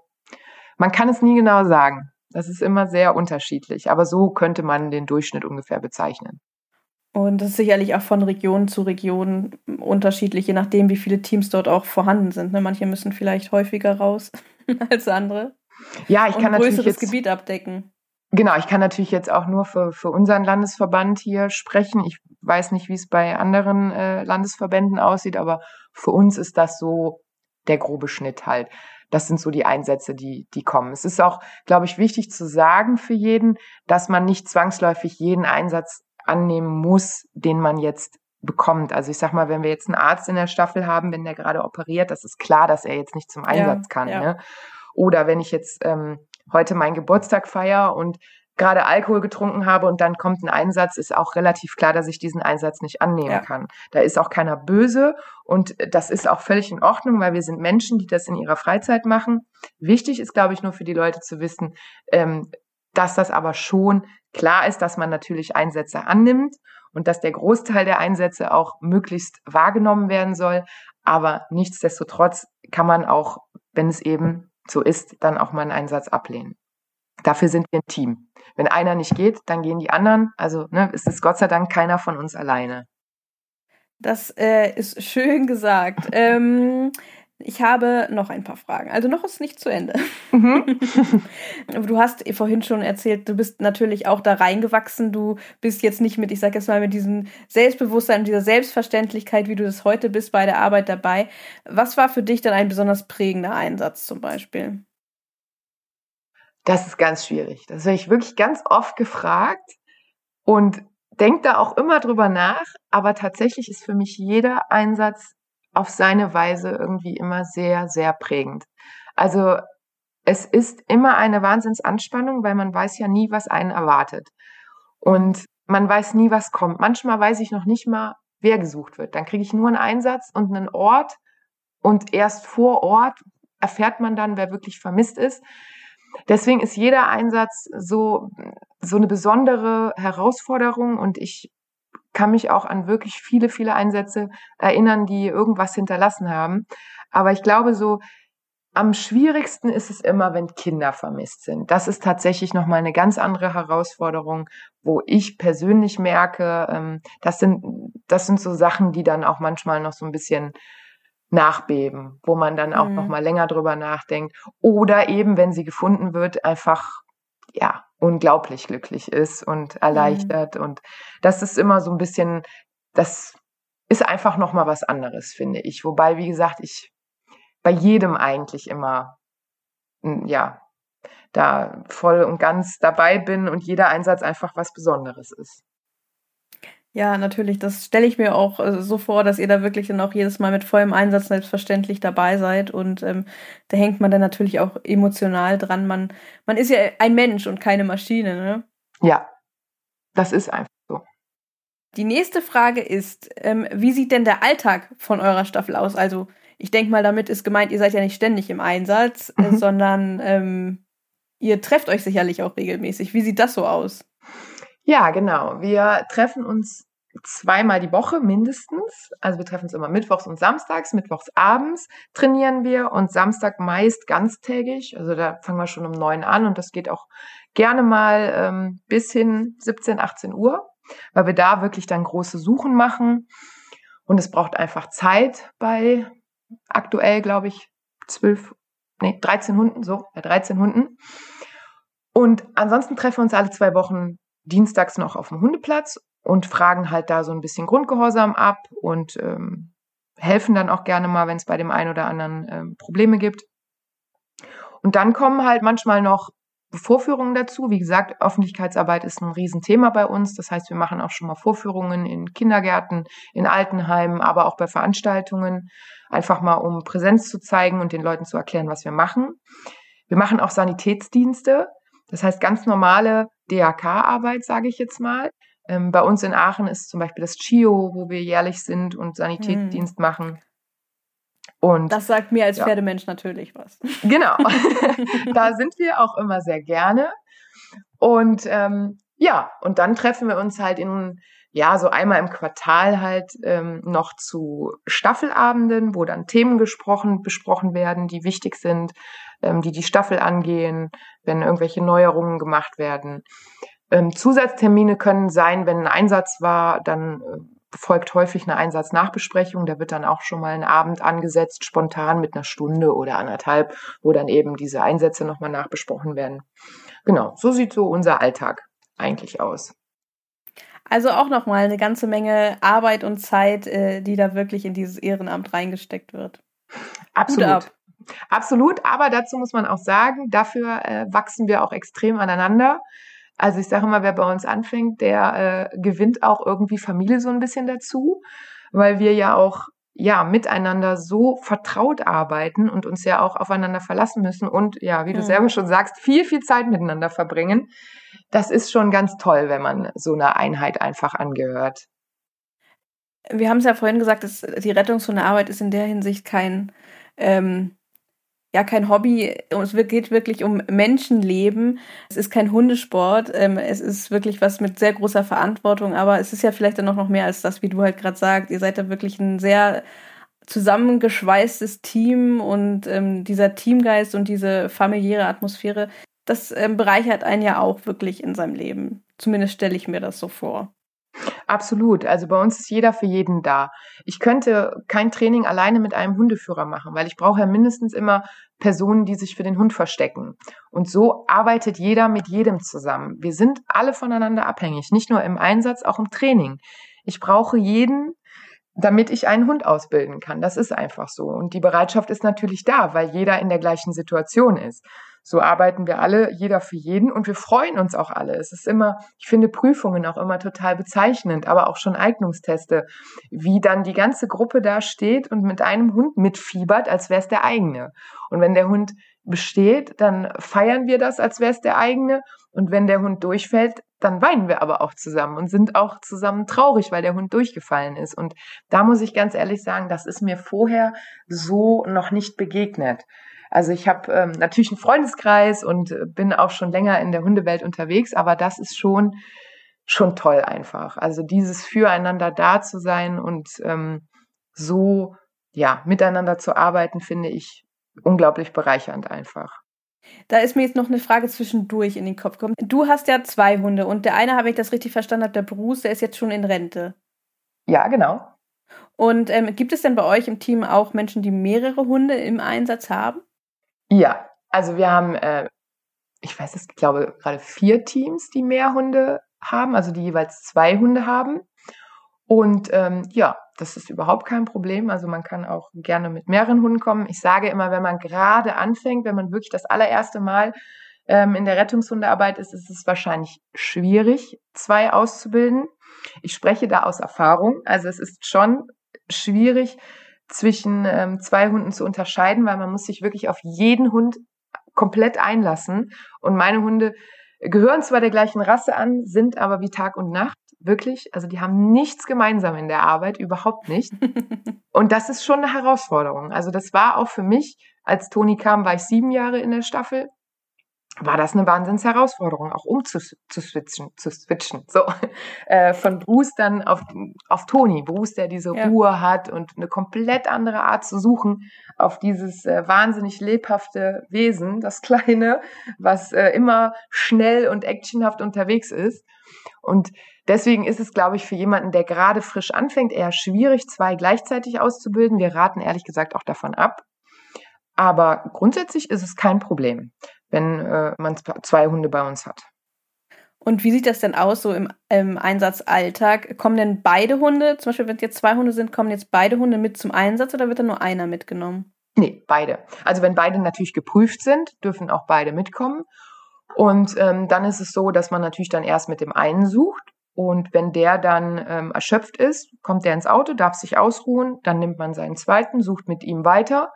man kann es nie genau sagen. Das ist immer sehr unterschiedlich, aber so könnte man den Durchschnitt ungefähr bezeichnen. Und das ist sicherlich auch von Region zu Region unterschiedlich, je nachdem, wie viele Teams dort auch vorhanden sind. Ne? Manche müssen vielleicht häufiger raus [laughs] als andere. Ja, ich kann natürlich jetzt, Gebiet abdecken. Genau, ich kann natürlich jetzt auch nur für, für unseren Landesverband hier sprechen. Ich weiß nicht, wie es bei anderen äh, Landesverbänden aussieht, aber für uns ist das so der grobe Schnitt halt. Das sind so die Einsätze, die, die kommen. Es ist auch, glaube ich, wichtig zu sagen für jeden, dass man nicht zwangsläufig jeden Einsatz annehmen muss, den man jetzt bekommt. Also ich sag mal, wenn wir jetzt einen Arzt in der Staffel haben, wenn der gerade operiert, das ist klar, dass er jetzt nicht zum Einsatz ja, kann. Ja. Ne? Oder wenn ich jetzt ähm, heute meinen Geburtstag feier und gerade Alkohol getrunken habe und dann kommt ein Einsatz, ist auch relativ klar, dass ich diesen Einsatz nicht annehmen ja. kann. Da ist auch keiner böse und das ist auch völlig in Ordnung, weil wir sind Menschen, die das in ihrer Freizeit machen. Wichtig ist, glaube ich, nur für die Leute zu wissen, ähm, dass das aber schon klar ist, dass man natürlich Einsätze annimmt und dass der Großteil der Einsätze auch möglichst wahrgenommen werden soll. Aber nichtsdestotrotz kann man auch, wenn es eben so ist, dann auch mal einen Einsatz ablehnen. Dafür sind wir ein Team. Wenn einer nicht geht, dann gehen die anderen. Also ne, es Gott sei Dank keiner von uns alleine. Das äh, ist schön gesagt. ähm, ich habe noch ein paar Fragen. Also noch ist nicht zu Ende. Mhm. [laughs] du hast vorhin schon erzählt, du bist natürlich auch da reingewachsen. Du bist jetzt nicht mit, ich sage jetzt mal, mit diesem Selbstbewusstsein, dieser Selbstverständlichkeit, wie du das heute bist, bei der Arbeit dabei. Was war für dich dann ein besonders prägender Einsatz zum Beispiel? Das ist ganz schwierig. Das werde ich wirklich ganz oft gefragt und denke da auch immer drüber nach. Aber tatsächlich ist für mich jeder Einsatz auf seine Weise irgendwie immer sehr, sehr prägend. Also es ist immer eine Wahnsinnsanspannung, weil man weiß ja nie, was einen erwartet. Und man weiß nie, was kommt. Manchmal weiß ich noch nicht mal, wer gesucht wird. Dann kriege ich nur einen Einsatz und einen Ort und erst vor Ort erfährt man dann, wer wirklich vermisst ist. Deswegen ist jeder Einsatz so, so eine besondere Herausforderung und ich kann mich auch an wirklich viele, viele Einsätze erinnern, die irgendwas hinterlassen haben. Aber ich glaube so, am schwierigsten ist es immer, wenn Kinder vermisst sind. Das ist tatsächlich nochmal eine ganz andere Herausforderung, wo ich persönlich merke, ähm, das sind, das sind so Sachen, die dann auch manchmal noch so ein bisschen nachbeben, wo man dann auch mhm. noch mal länger drüber nachdenkt oder eben, wenn sie gefunden wird, einfach ja unglaublich glücklich ist und mhm. erleichtert mhm. und das ist immer so ein bisschen das ist einfach noch mal was anderes, finde ich. Wobei, wie gesagt, ich bei jedem eigentlich immer ja da voll und ganz dabei bin und jeder Einsatz einfach was Besonderes ist. Ja, natürlich. Das stelle ich mir auch äh, so vor, dass ihr da wirklich dann auch jedes Mal mit vollem Einsatz selbstverständlich dabei seid. Und ähm, da hängt man dann natürlich auch emotional dran. Man, man ist ja ein Mensch und keine Maschine, ne? Ja, das ist einfach so. Die nächste Frage ist, ähm, wie sieht denn der Alltag von eurer Staffel aus? Also ich denke mal, damit ist gemeint, ihr seid ja nicht ständig im Einsatz, äh, mhm. sondern ähm, ihr trefft euch sicherlich auch regelmäßig. Wie sieht das so aus? Ja, genau. Wir treffen uns zweimal die Woche mindestens. Also wir treffen uns immer mittwochs und samstags. Mittwochs abends trainieren wir und Samstag meist ganztägig. Also da fangen wir schon um neun an und das geht auch gerne mal ähm, bis hin 17, 18 Uhr, weil wir da wirklich dann große Suchen machen. Und es braucht einfach Zeit bei aktuell, glaube ich, zwölf, nee, 13 Hunden, so, bei 13 Hunden. Und ansonsten treffen wir uns alle zwei Wochen dienstags noch auf dem Hundeplatz und fragen halt da so ein bisschen Grundgehorsam ab und ähm, helfen dann auch gerne mal, wenn es bei dem einen oder anderen ähm, Probleme gibt. Und dann kommen halt manchmal noch Vorführungen dazu. Wie gesagt, Öffentlichkeitsarbeit ist ein Riesenthema bei uns. Das heißt, wir machen auch schon mal Vorführungen in Kindergärten, in Altenheimen, aber auch bei Veranstaltungen, einfach mal um Präsenz zu zeigen und den Leuten zu erklären, was wir machen. Wir machen auch Sanitätsdienste. Das heißt, ganz normale DAK-Arbeit, sage ich jetzt mal. Ähm, bei uns in Aachen ist zum Beispiel das CHIO, wo wir jährlich sind und Sanitätsdienst hm. machen. Und, das sagt mir als ja. Pferdemensch natürlich was. Genau. [laughs] [laughs] da sind wir auch immer sehr gerne. Und ähm, ja, und dann treffen wir uns halt in, ja, so einmal im Quartal halt ähm, noch zu Staffelabenden, wo dann Themen gesprochen, besprochen werden, die wichtig sind, ähm, die die Staffel angehen, wenn irgendwelche Neuerungen gemacht werden. Ähm, Zusatztermine können sein, wenn ein Einsatz war, dann äh, folgt häufig eine Einsatznachbesprechung. Da wird dann auch schon mal ein Abend angesetzt, spontan mit einer Stunde oder anderthalb, wo dann eben diese Einsätze nochmal nachbesprochen werden. Genau, so sieht so unser Alltag eigentlich aus. Also auch nochmal eine ganze Menge Arbeit und Zeit, äh, die da wirklich in dieses Ehrenamt reingesteckt wird. Absolut. Absolut, aber dazu muss man auch sagen, dafür äh, wachsen wir auch extrem aneinander. Also ich sage immer, wer bei uns anfängt, der äh, gewinnt auch irgendwie Familie so ein bisschen dazu, weil wir ja auch ja miteinander so vertraut arbeiten und uns ja auch aufeinander verlassen müssen und ja, wie du mhm. selber schon sagst, viel viel Zeit miteinander verbringen. Das ist schon ganz toll, wenn man so einer Einheit einfach angehört. Wir haben es ja vorhin gesagt, dass die Rettungshundearbeit ist in der Hinsicht kein ähm, ja kein Hobby. Es geht wirklich um Menschenleben. Es ist kein Hundesport. Ähm, es ist wirklich was mit sehr großer Verantwortung. Aber es ist ja vielleicht dann noch, noch mehr als das, wie du halt gerade sagst. Ihr seid da wirklich ein sehr zusammengeschweißtes Team und ähm, dieser Teamgeist und diese familiäre Atmosphäre, das ähm, bereichert einen ja auch wirklich in seinem Leben. Zumindest stelle ich mir das so vor. Absolut. Also bei uns ist jeder für jeden da. Ich könnte kein Training alleine mit einem Hundeführer machen, weil ich brauche ja mindestens immer Personen, die sich für den Hund verstecken. Und so arbeitet jeder mit jedem zusammen. Wir sind alle voneinander abhängig, nicht nur im Einsatz, auch im Training. Ich brauche jeden, damit ich einen Hund ausbilden kann. Das ist einfach so. Und die Bereitschaft ist natürlich da, weil jeder in der gleichen Situation ist. So arbeiten wir alle, jeder für jeden und wir freuen uns auch alle. Es ist immer, ich finde Prüfungen auch immer total bezeichnend, aber auch schon Eignungsteste, wie dann die ganze Gruppe da steht und mit einem Hund mitfiebert, als wäre es der eigene. Und wenn der Hund besteht, dann feiern wir das, als wäre es der eigene. Und wenn der Hund durchfällt, dann weinen wir aber auch zusammen und sind auch zusammen traurig, weil der Hund durchgefallen ist. Und da muss ich ganz ehrlich sagen, das ist mir vorher so noch nicht begegnet. Also ich habe ähm, natürlich einen Freundeskreis und äh, bin auch schon länger in der Hundewelt unterwegs, aber das ist schon schon toll einfach. Also dieses füreinander da zu sein und ähm, so ja miteinander zu arbeiten, finde ich unglaublich bereichernd einfach. Da ist mir jetzt noch eine Frage zwischendurch in den Kopf gekommen. Du hast ja zwei Hunde und der eine, habe ich das richtig verstanden, hat der Bruce, der ist jetzt schon in Rente. Ja, genau. Und ähm, gibt es denn bei euch im Team auch Menschen, die mehrere Hunde im Einsatz haben? Ja, also wir haben, äh, ich weiß es, glaube, gerade vier Teams, die mehr Hunde haben, also die jeweils zwei Hunde haben. Und ähm, ja, das ist überhaupt kein Problem. Also man kann auch gerne mit mehreren Hunden kommen. Ich sage immer, wenn man gerade anfängt, wenn man wirklich das allererste Mal ähm, in der Rettungshundearbeit ist, ist es wahrscheinlich schwierig, zwei auszubilden. Ich spreche da aus Erfahrung. Also es ist schon schwierig, zwischen ähm, zwei Hunden zu unterscheiden, weil man muss sich wirklich auf jeden Hund komplett einlassen. Und meine Hunde gehören zwar der gleichen Rasse an, sind aber wie Tag und Nacht wirklich, also die haben nichts gemeinsam in der Arbeit, überhaupt nicht. [laughs] und das ist schon eine Herausforderung. Also das war auch für mich, als Toni kam, war ich sieben Jahre in der Staffel war das eine Wahnsinnsherausforderung, auch umzuswitchen, zu switchen. So [laughs] äh, von Bruce dann auf, auf Toni. Bruce, der diese ja. Ruhe hat und eine komplett andere Art zu suchen auf dieses äh, wahnsinnig lebhafte Wesen, das [laughs] Kleine, was äh, immer schnell und actionhaft unterwegs ist. Und deswegen ist es, glaube ich, für jemanden, der gerade frisch anfängt, eher schwierig, zwei gleichzeitig auszubilden. Wir raten ehrlich gesagt auch davon ab. Aber grundsätzlich ist es kein Problem wenn äh, man zwei Hunde bei uns hat. Und wie sieht das denn aus so im, im Einsatzalltag? Kommen denn beide Hunde, zum Beispiel wenn es jetzt zwei Hunde sind, kommen jetzt beide Hunde mit zum Einsatz oder wird dann nur einer mitgenommen? Nee, beide. Also wenn beide natürlich geprüft sind, dürfen auch beide mitkommen. Und ähm, dann ist es so, dass man natürlich dann erst mit dem einen sucht. Und wenn der dann ähm, erschöpft ist, kommt der ins Auto, darf sich ausruhen, dann nimmt man seinen zweiten, sucht mit ihm weiter.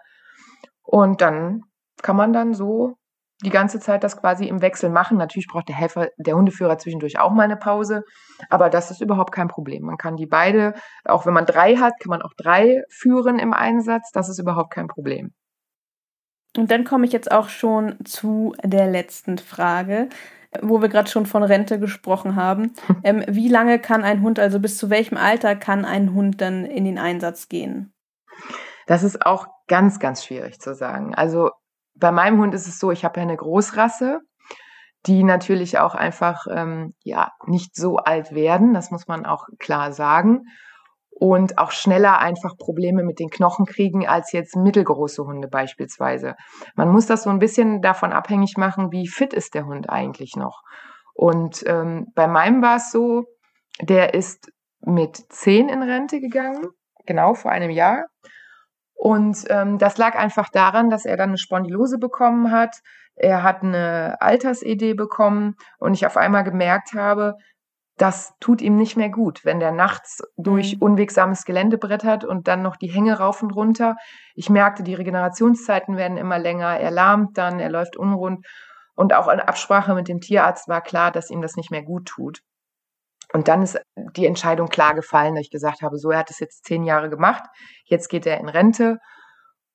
Und dann kann man dann so die ganze Zeit das quasi im Wechsel machen. Natürlich braucht der Helfer, der Hundeführer zwischendurch auch mal eine Pause, aber das ist überhaupt kein Problem. Man kann die beide, auch wenn man drei hat, kann man auch drei führen im Einsatz. Das ist überhaupt kein Problem. Und dann komme ich jetzt auch schon zu der letzten Frage, wo wir gerade schon von Rente gesprochen haben. [laughs] ähm, wie lange kann ein Hund, also bis zu welchem Alter kann ein Hund dann in den Einsatz gehen? Das ist auch ganz, ganz schwierig zu sagen. Also bei meinem Hund ist es so, ich habe ja eine Großrasse, die natürlich auch einfach ähm, ja nicht so alt werden, das muss man auch klar sagen, und auch schneller einfach Probleme mit den Knochen kriegen als jetzt mittelgroße Hunde beispielsweise. Man muss das so ein bisschen davon abhängig machen, wie fit ist der Hund eigentlich noch. Und ähm, bei meinem war es so, der ist mit zehn in Rente gegangen, genau vor einem Jahr. Und ähm, das lag einfach daran, dass er dann eine Spondylose bekommen hat. Er hat eine Altersidee bekommen und ich auf einmal gemerkt habe, das tut ihm nicht mehr gut, wenn der nachts durch mhm. unwegsames Gelände brettert und dann noch die Hänge rauf und runter. Ich merkte, die Regenerationszeiten werden immer länger, er lahmt dann, er läuft unrund. Und auch in Absprache mit dem Tierarzt war klar, dass ihm das nicht mehr gut tut. Und dann ist die Entscheidung klar gefallen, dass ich gesagt habe, so, er hat es jetzt zehn Jahre gemacht, jetzt geht er in Rente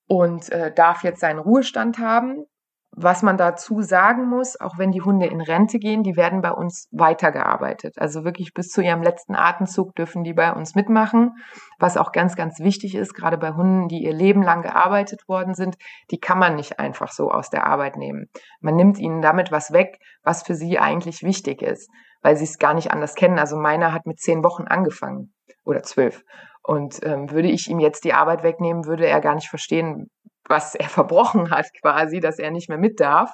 und äh, darf jetzt seinen Ruhestand haben. Was man dazu sagen muss, auch wenn die Hunde in Rente gehen, die werden bei uns weitergearbeitet. Also wirklich bis zu ihrem letzten Atemzug dürfen die bei uns mitmachen. Was auch ganz, ganz wichtig ist, gerade bei Hunden, die ihr Leben lang gearbeitet worden sind, die kann man nicht einfach so aus der Arbeit nehmen. Man nimmt ihnen damit was weg, was für sie eigentlich wichtig ist weil sie es gar nicht anders kennen. Also meiner hat mit zehn Wochen angefangen oder zwölf. Und ähm, würde ich ihm jetzt die Arbeit wegnehmen, würde er gar nicht verstehen, was er [laughs] verbrochen hat quasi, dass er nicht mehr mit darf.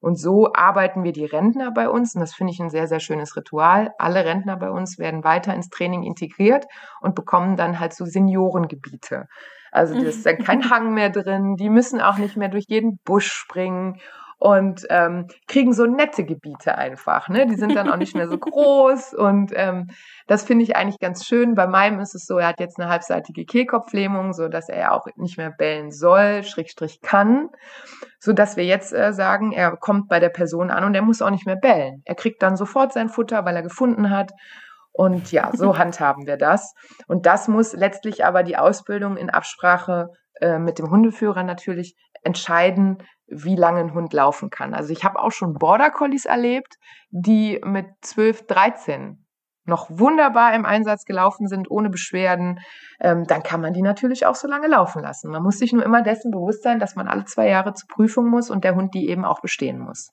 Und so arbeiten wir die Rentner bei uns. Und das finde ich ein sehr, sehr schönes Ritual. Alle Rentner bei uns werden weiter ins Training integriert und bekommen dann halt so Seniorengebiete. Also da ist dann kein [laughs] Hang mehr drin. Die müssen auch nicht mehr durch jeden Busch springen und ähm, kriegen so nette Gebiete einfach. Ne? Die sind dann auch nicht mehr so groß [laughs] und ähm, das finde ich eigentlich ganz schön. Bei meinem ist es so, er hat jetzt eine halbseitige Kehlkopflähmung, so dass er auch nicht mehr bellen soll, Schrägstrich kann, so dass wir jetzt äh, sagen, er kommt bei der Person an und er muss auch nicht mehr bellen. Er kriegt dann sofort sein Futter, weil er gefunden hat. Und ja, so [laughs] handhaben wir das. Und das muss letztlich aber die Ausbildung in Absprache äh, mit dem Hundeführer natürlich entscheiden, wie lange ein Hund laufen kann. Also ich habe auch schon Border Collies erlebt, die mit 12, 13 noch wunderbar im Einsatz gelaufen sind, ohne Beschwerden, ähm, dann kann man die natürlich auch so lange laufen lassen. Man muss sich nur immer dessen bewusst sein, dass man alle zwei Jahre zur Prüfung muss und der Hund die eben auch bestehen muss.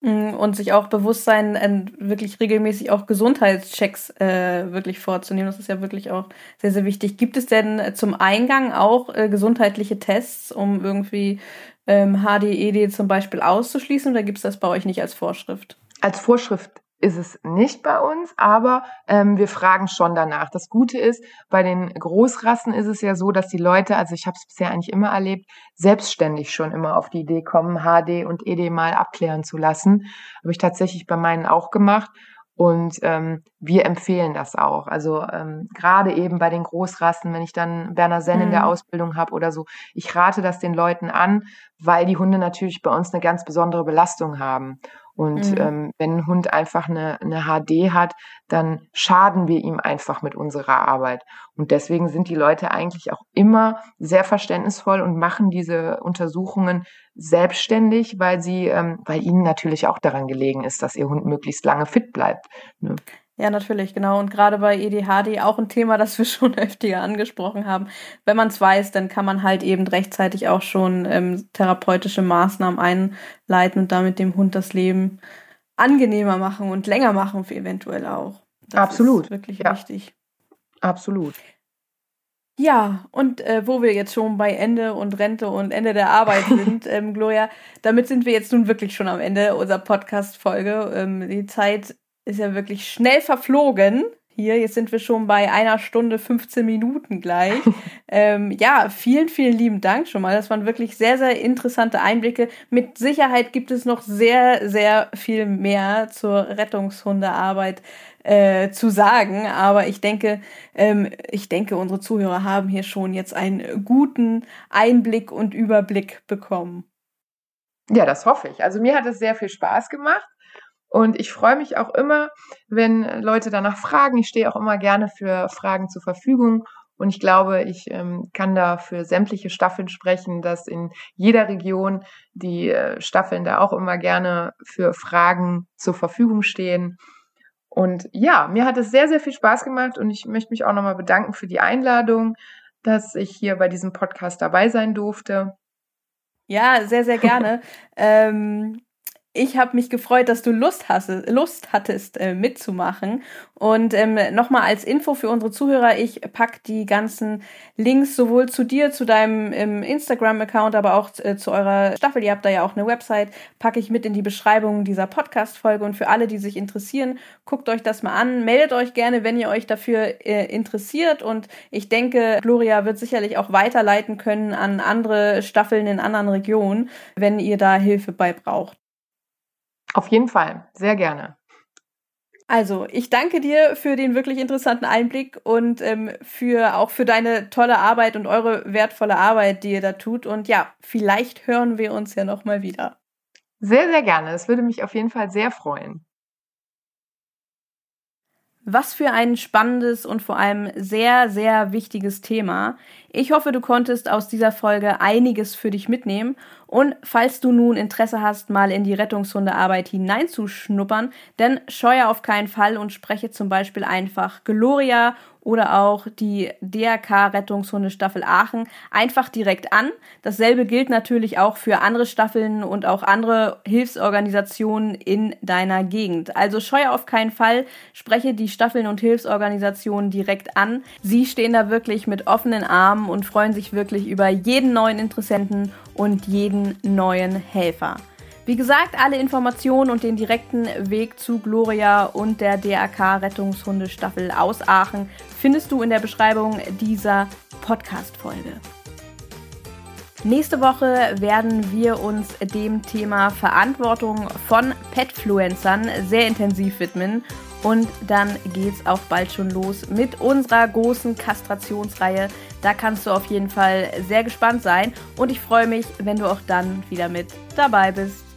Mm, und sich auch bewusst sein, äh, wirklich regelmäßig auch Gesundheitschecks äh, wirklich vorzunehmen. Das ist ja wirklich auch sehr, sehr wichtig. Gibt es denn zum Eingang auch äh, gesundheitliche Tests, um irgendwie ähm, HDED zum Beispiel auszuschließen oder gibt es das bei euch nicht als Vorschrift? Als Vorschrift ist es nicht bei uns, aber ähm, wir fragen schon danach. Das Gute ist, bei den Großrassen ist es ja so, dass die Leute, also ich habe es bisher eigentlich immer erlebt, selbstständig schon immer auf die Idee kommen, HD und ED mal abklären zu lassen. Habe ich tatsächlich bei meinen auch gemacht. Und ähm, wir empfehlen das auch. Also ähm, gerade eben bei den Großrassen, wenn ich dann Berner Senn mhm. in der mhm. Ausbildung habe oder so, ich rate das den Leuten an, weil die Hunde natürlich bei uns eine ganz besondere Belastung haben. Und mhm. ähm, wenn ein Hund einfach eine, eine HD hat, dann schaden wir ihm einfach mit unserer Arbeit. Und deswegen sind die Leute eigentlich auch immer sehr verständnisvoll und machen diese Untersuchungen selbstständig, weil sie, ähm, weil ihnen natürlich auch daran gelegen ist, dass ihr Hund möglichst lange fit bleibt. Ne? Ja, natürlich, genau. Und gerade bei EDHD auch ein Thema, [laughs] das wir schon heftiger angesprochen haben. Wenn man es weiß, dann kann man halt eben rechtzeitig auch schon ähm, therapeutische Maßnahmen einleiten und damit dem Hund das Leben angenehmer machen und länger machen, eventuell auch. Das Absolut. Ist wirklich ja. wichtig. Absolut. Ja, und äh, wo wir jetzt schon bei Ende und Rente und Ende der Arbeit [laughs] sind, ähm, Gloria, damit sind wir jetzt nun wirklich schon am Ende unserer Podcast-Folge. Ähm, die Zeit ist ja wirklich schnell verflogen. Hier, jetzt sind wir schon bei einer Stunde 15 Minuten gleich. [laughs] ähm, ja, vielen, vielen lieben Dank schon mal. Das waren wirklich sehr, sehr interessante Einblicke. Mit Sicherheit gibt es noch sehr, sehr viel mehr zur Rettungshundearbeit äh, zu sagen. Aber ich denke, ähm, ich denke, unsere Zuhörer haben hier schon jetzt einen guten Einblick und Überblick bekommen. Ja, das hoffe ich. Also mir hat es sehr viel Spaß gemacht. Und ich freue mich auch immer, wenn Leute danach fragen. Ich stehe auch immer gerne für Fragen zur Verfügung. Und ich glaube, ich ähm, kann da für sämtliche Staffeln sprechen, dass in jeder Region die äh, Staffeln da auch immer gerne für Fragen zur Verfügung stehen. Und ja, mir hat es sehr, sehr viel Spaß gemacht und ich möchte mich auch nochmal bedanken für die Einladung, dass ich hier bei diesem Podcast dabei sein durfte. Ja, sehr, sehr gerne. [laughs] ähm, ich habe mich gefreut, dass du Lust, hast, Lust hattest, äh, mitzumachen. Und ähm, nochmal als Info für unsere Zuhörer, ich pack die ganzen Links sowohl zu dir, zu deinem ähm, Instagram-Account, aber auch äh, zu eurer Staffel, ihr habt da ja auch eine Website, packe ich mit in die Beschreibung dieser Podcast-Folge. Und für alle, die sich interessieren, guckt euch das mal an. Meldet euch gerne, wenn ihr euch dafür äh, interessiert. Und ich denke, Gloria wird sicherlich auch weiterleiten können an andere Staffeln in anderen Regionen, wenn ihr da Hilfe bei braucht. Auf jeden Fall, sehr gerne. Also, ich danke dir für den wirklich interessanten Einblick und ähm, für auch für deine tolle Arbeit und eure wertvolle Arbeit, die ihr da tut. Und ja, vielleicht hören wir uns ja noch mal wieder. Sehr, sehr gerne. Es würde mich auf jeden Fall sehr freuen. Was für ein spannendes und vor allem sehr, sehr wichtiges Thema. Ich hoffe, du konntest aus dieser Folge einiges für dich mitnehmen und falls du nun Interesse hast, mal in die Rettungshundearbeit hineinzuschnuppern, dann scheue auf keinen Fall und spreche zum Beispiel einfach Gloria oder auch die DRK Rettungshundestaffel Aachen einfach direkt an. Dasselbe gilt natürlich auch für andere Staffeln und auch andere Hilfsorganisationen in deiner Gegend. Also scheue auf keinen Fall, spreche die Staffeln und Hilfsorganisationen direkt an. Sie stehen da wirklich mit offenen Armen und freuen sich wirklich über jeden neuen Interessenten und jeden neuen Helfer. Wie gesagt, alle Informationen und den direkten Weg zu Gloria und der DRK Rettungshundestaffel aus Aachen findest du in der Beschreibung dieser Podcast-Folge. Nächste Woche werden wir uns dem Thema Verantwortung von Petfluencern sehr intensiv widmen und dann geht's auch bald schon los mit unserer großen Kastrationsreihe. Da kannst du auf jeden Fall sehr gespannt sein und ich freue mich, wenn du auch dann wieder mit dabei bist.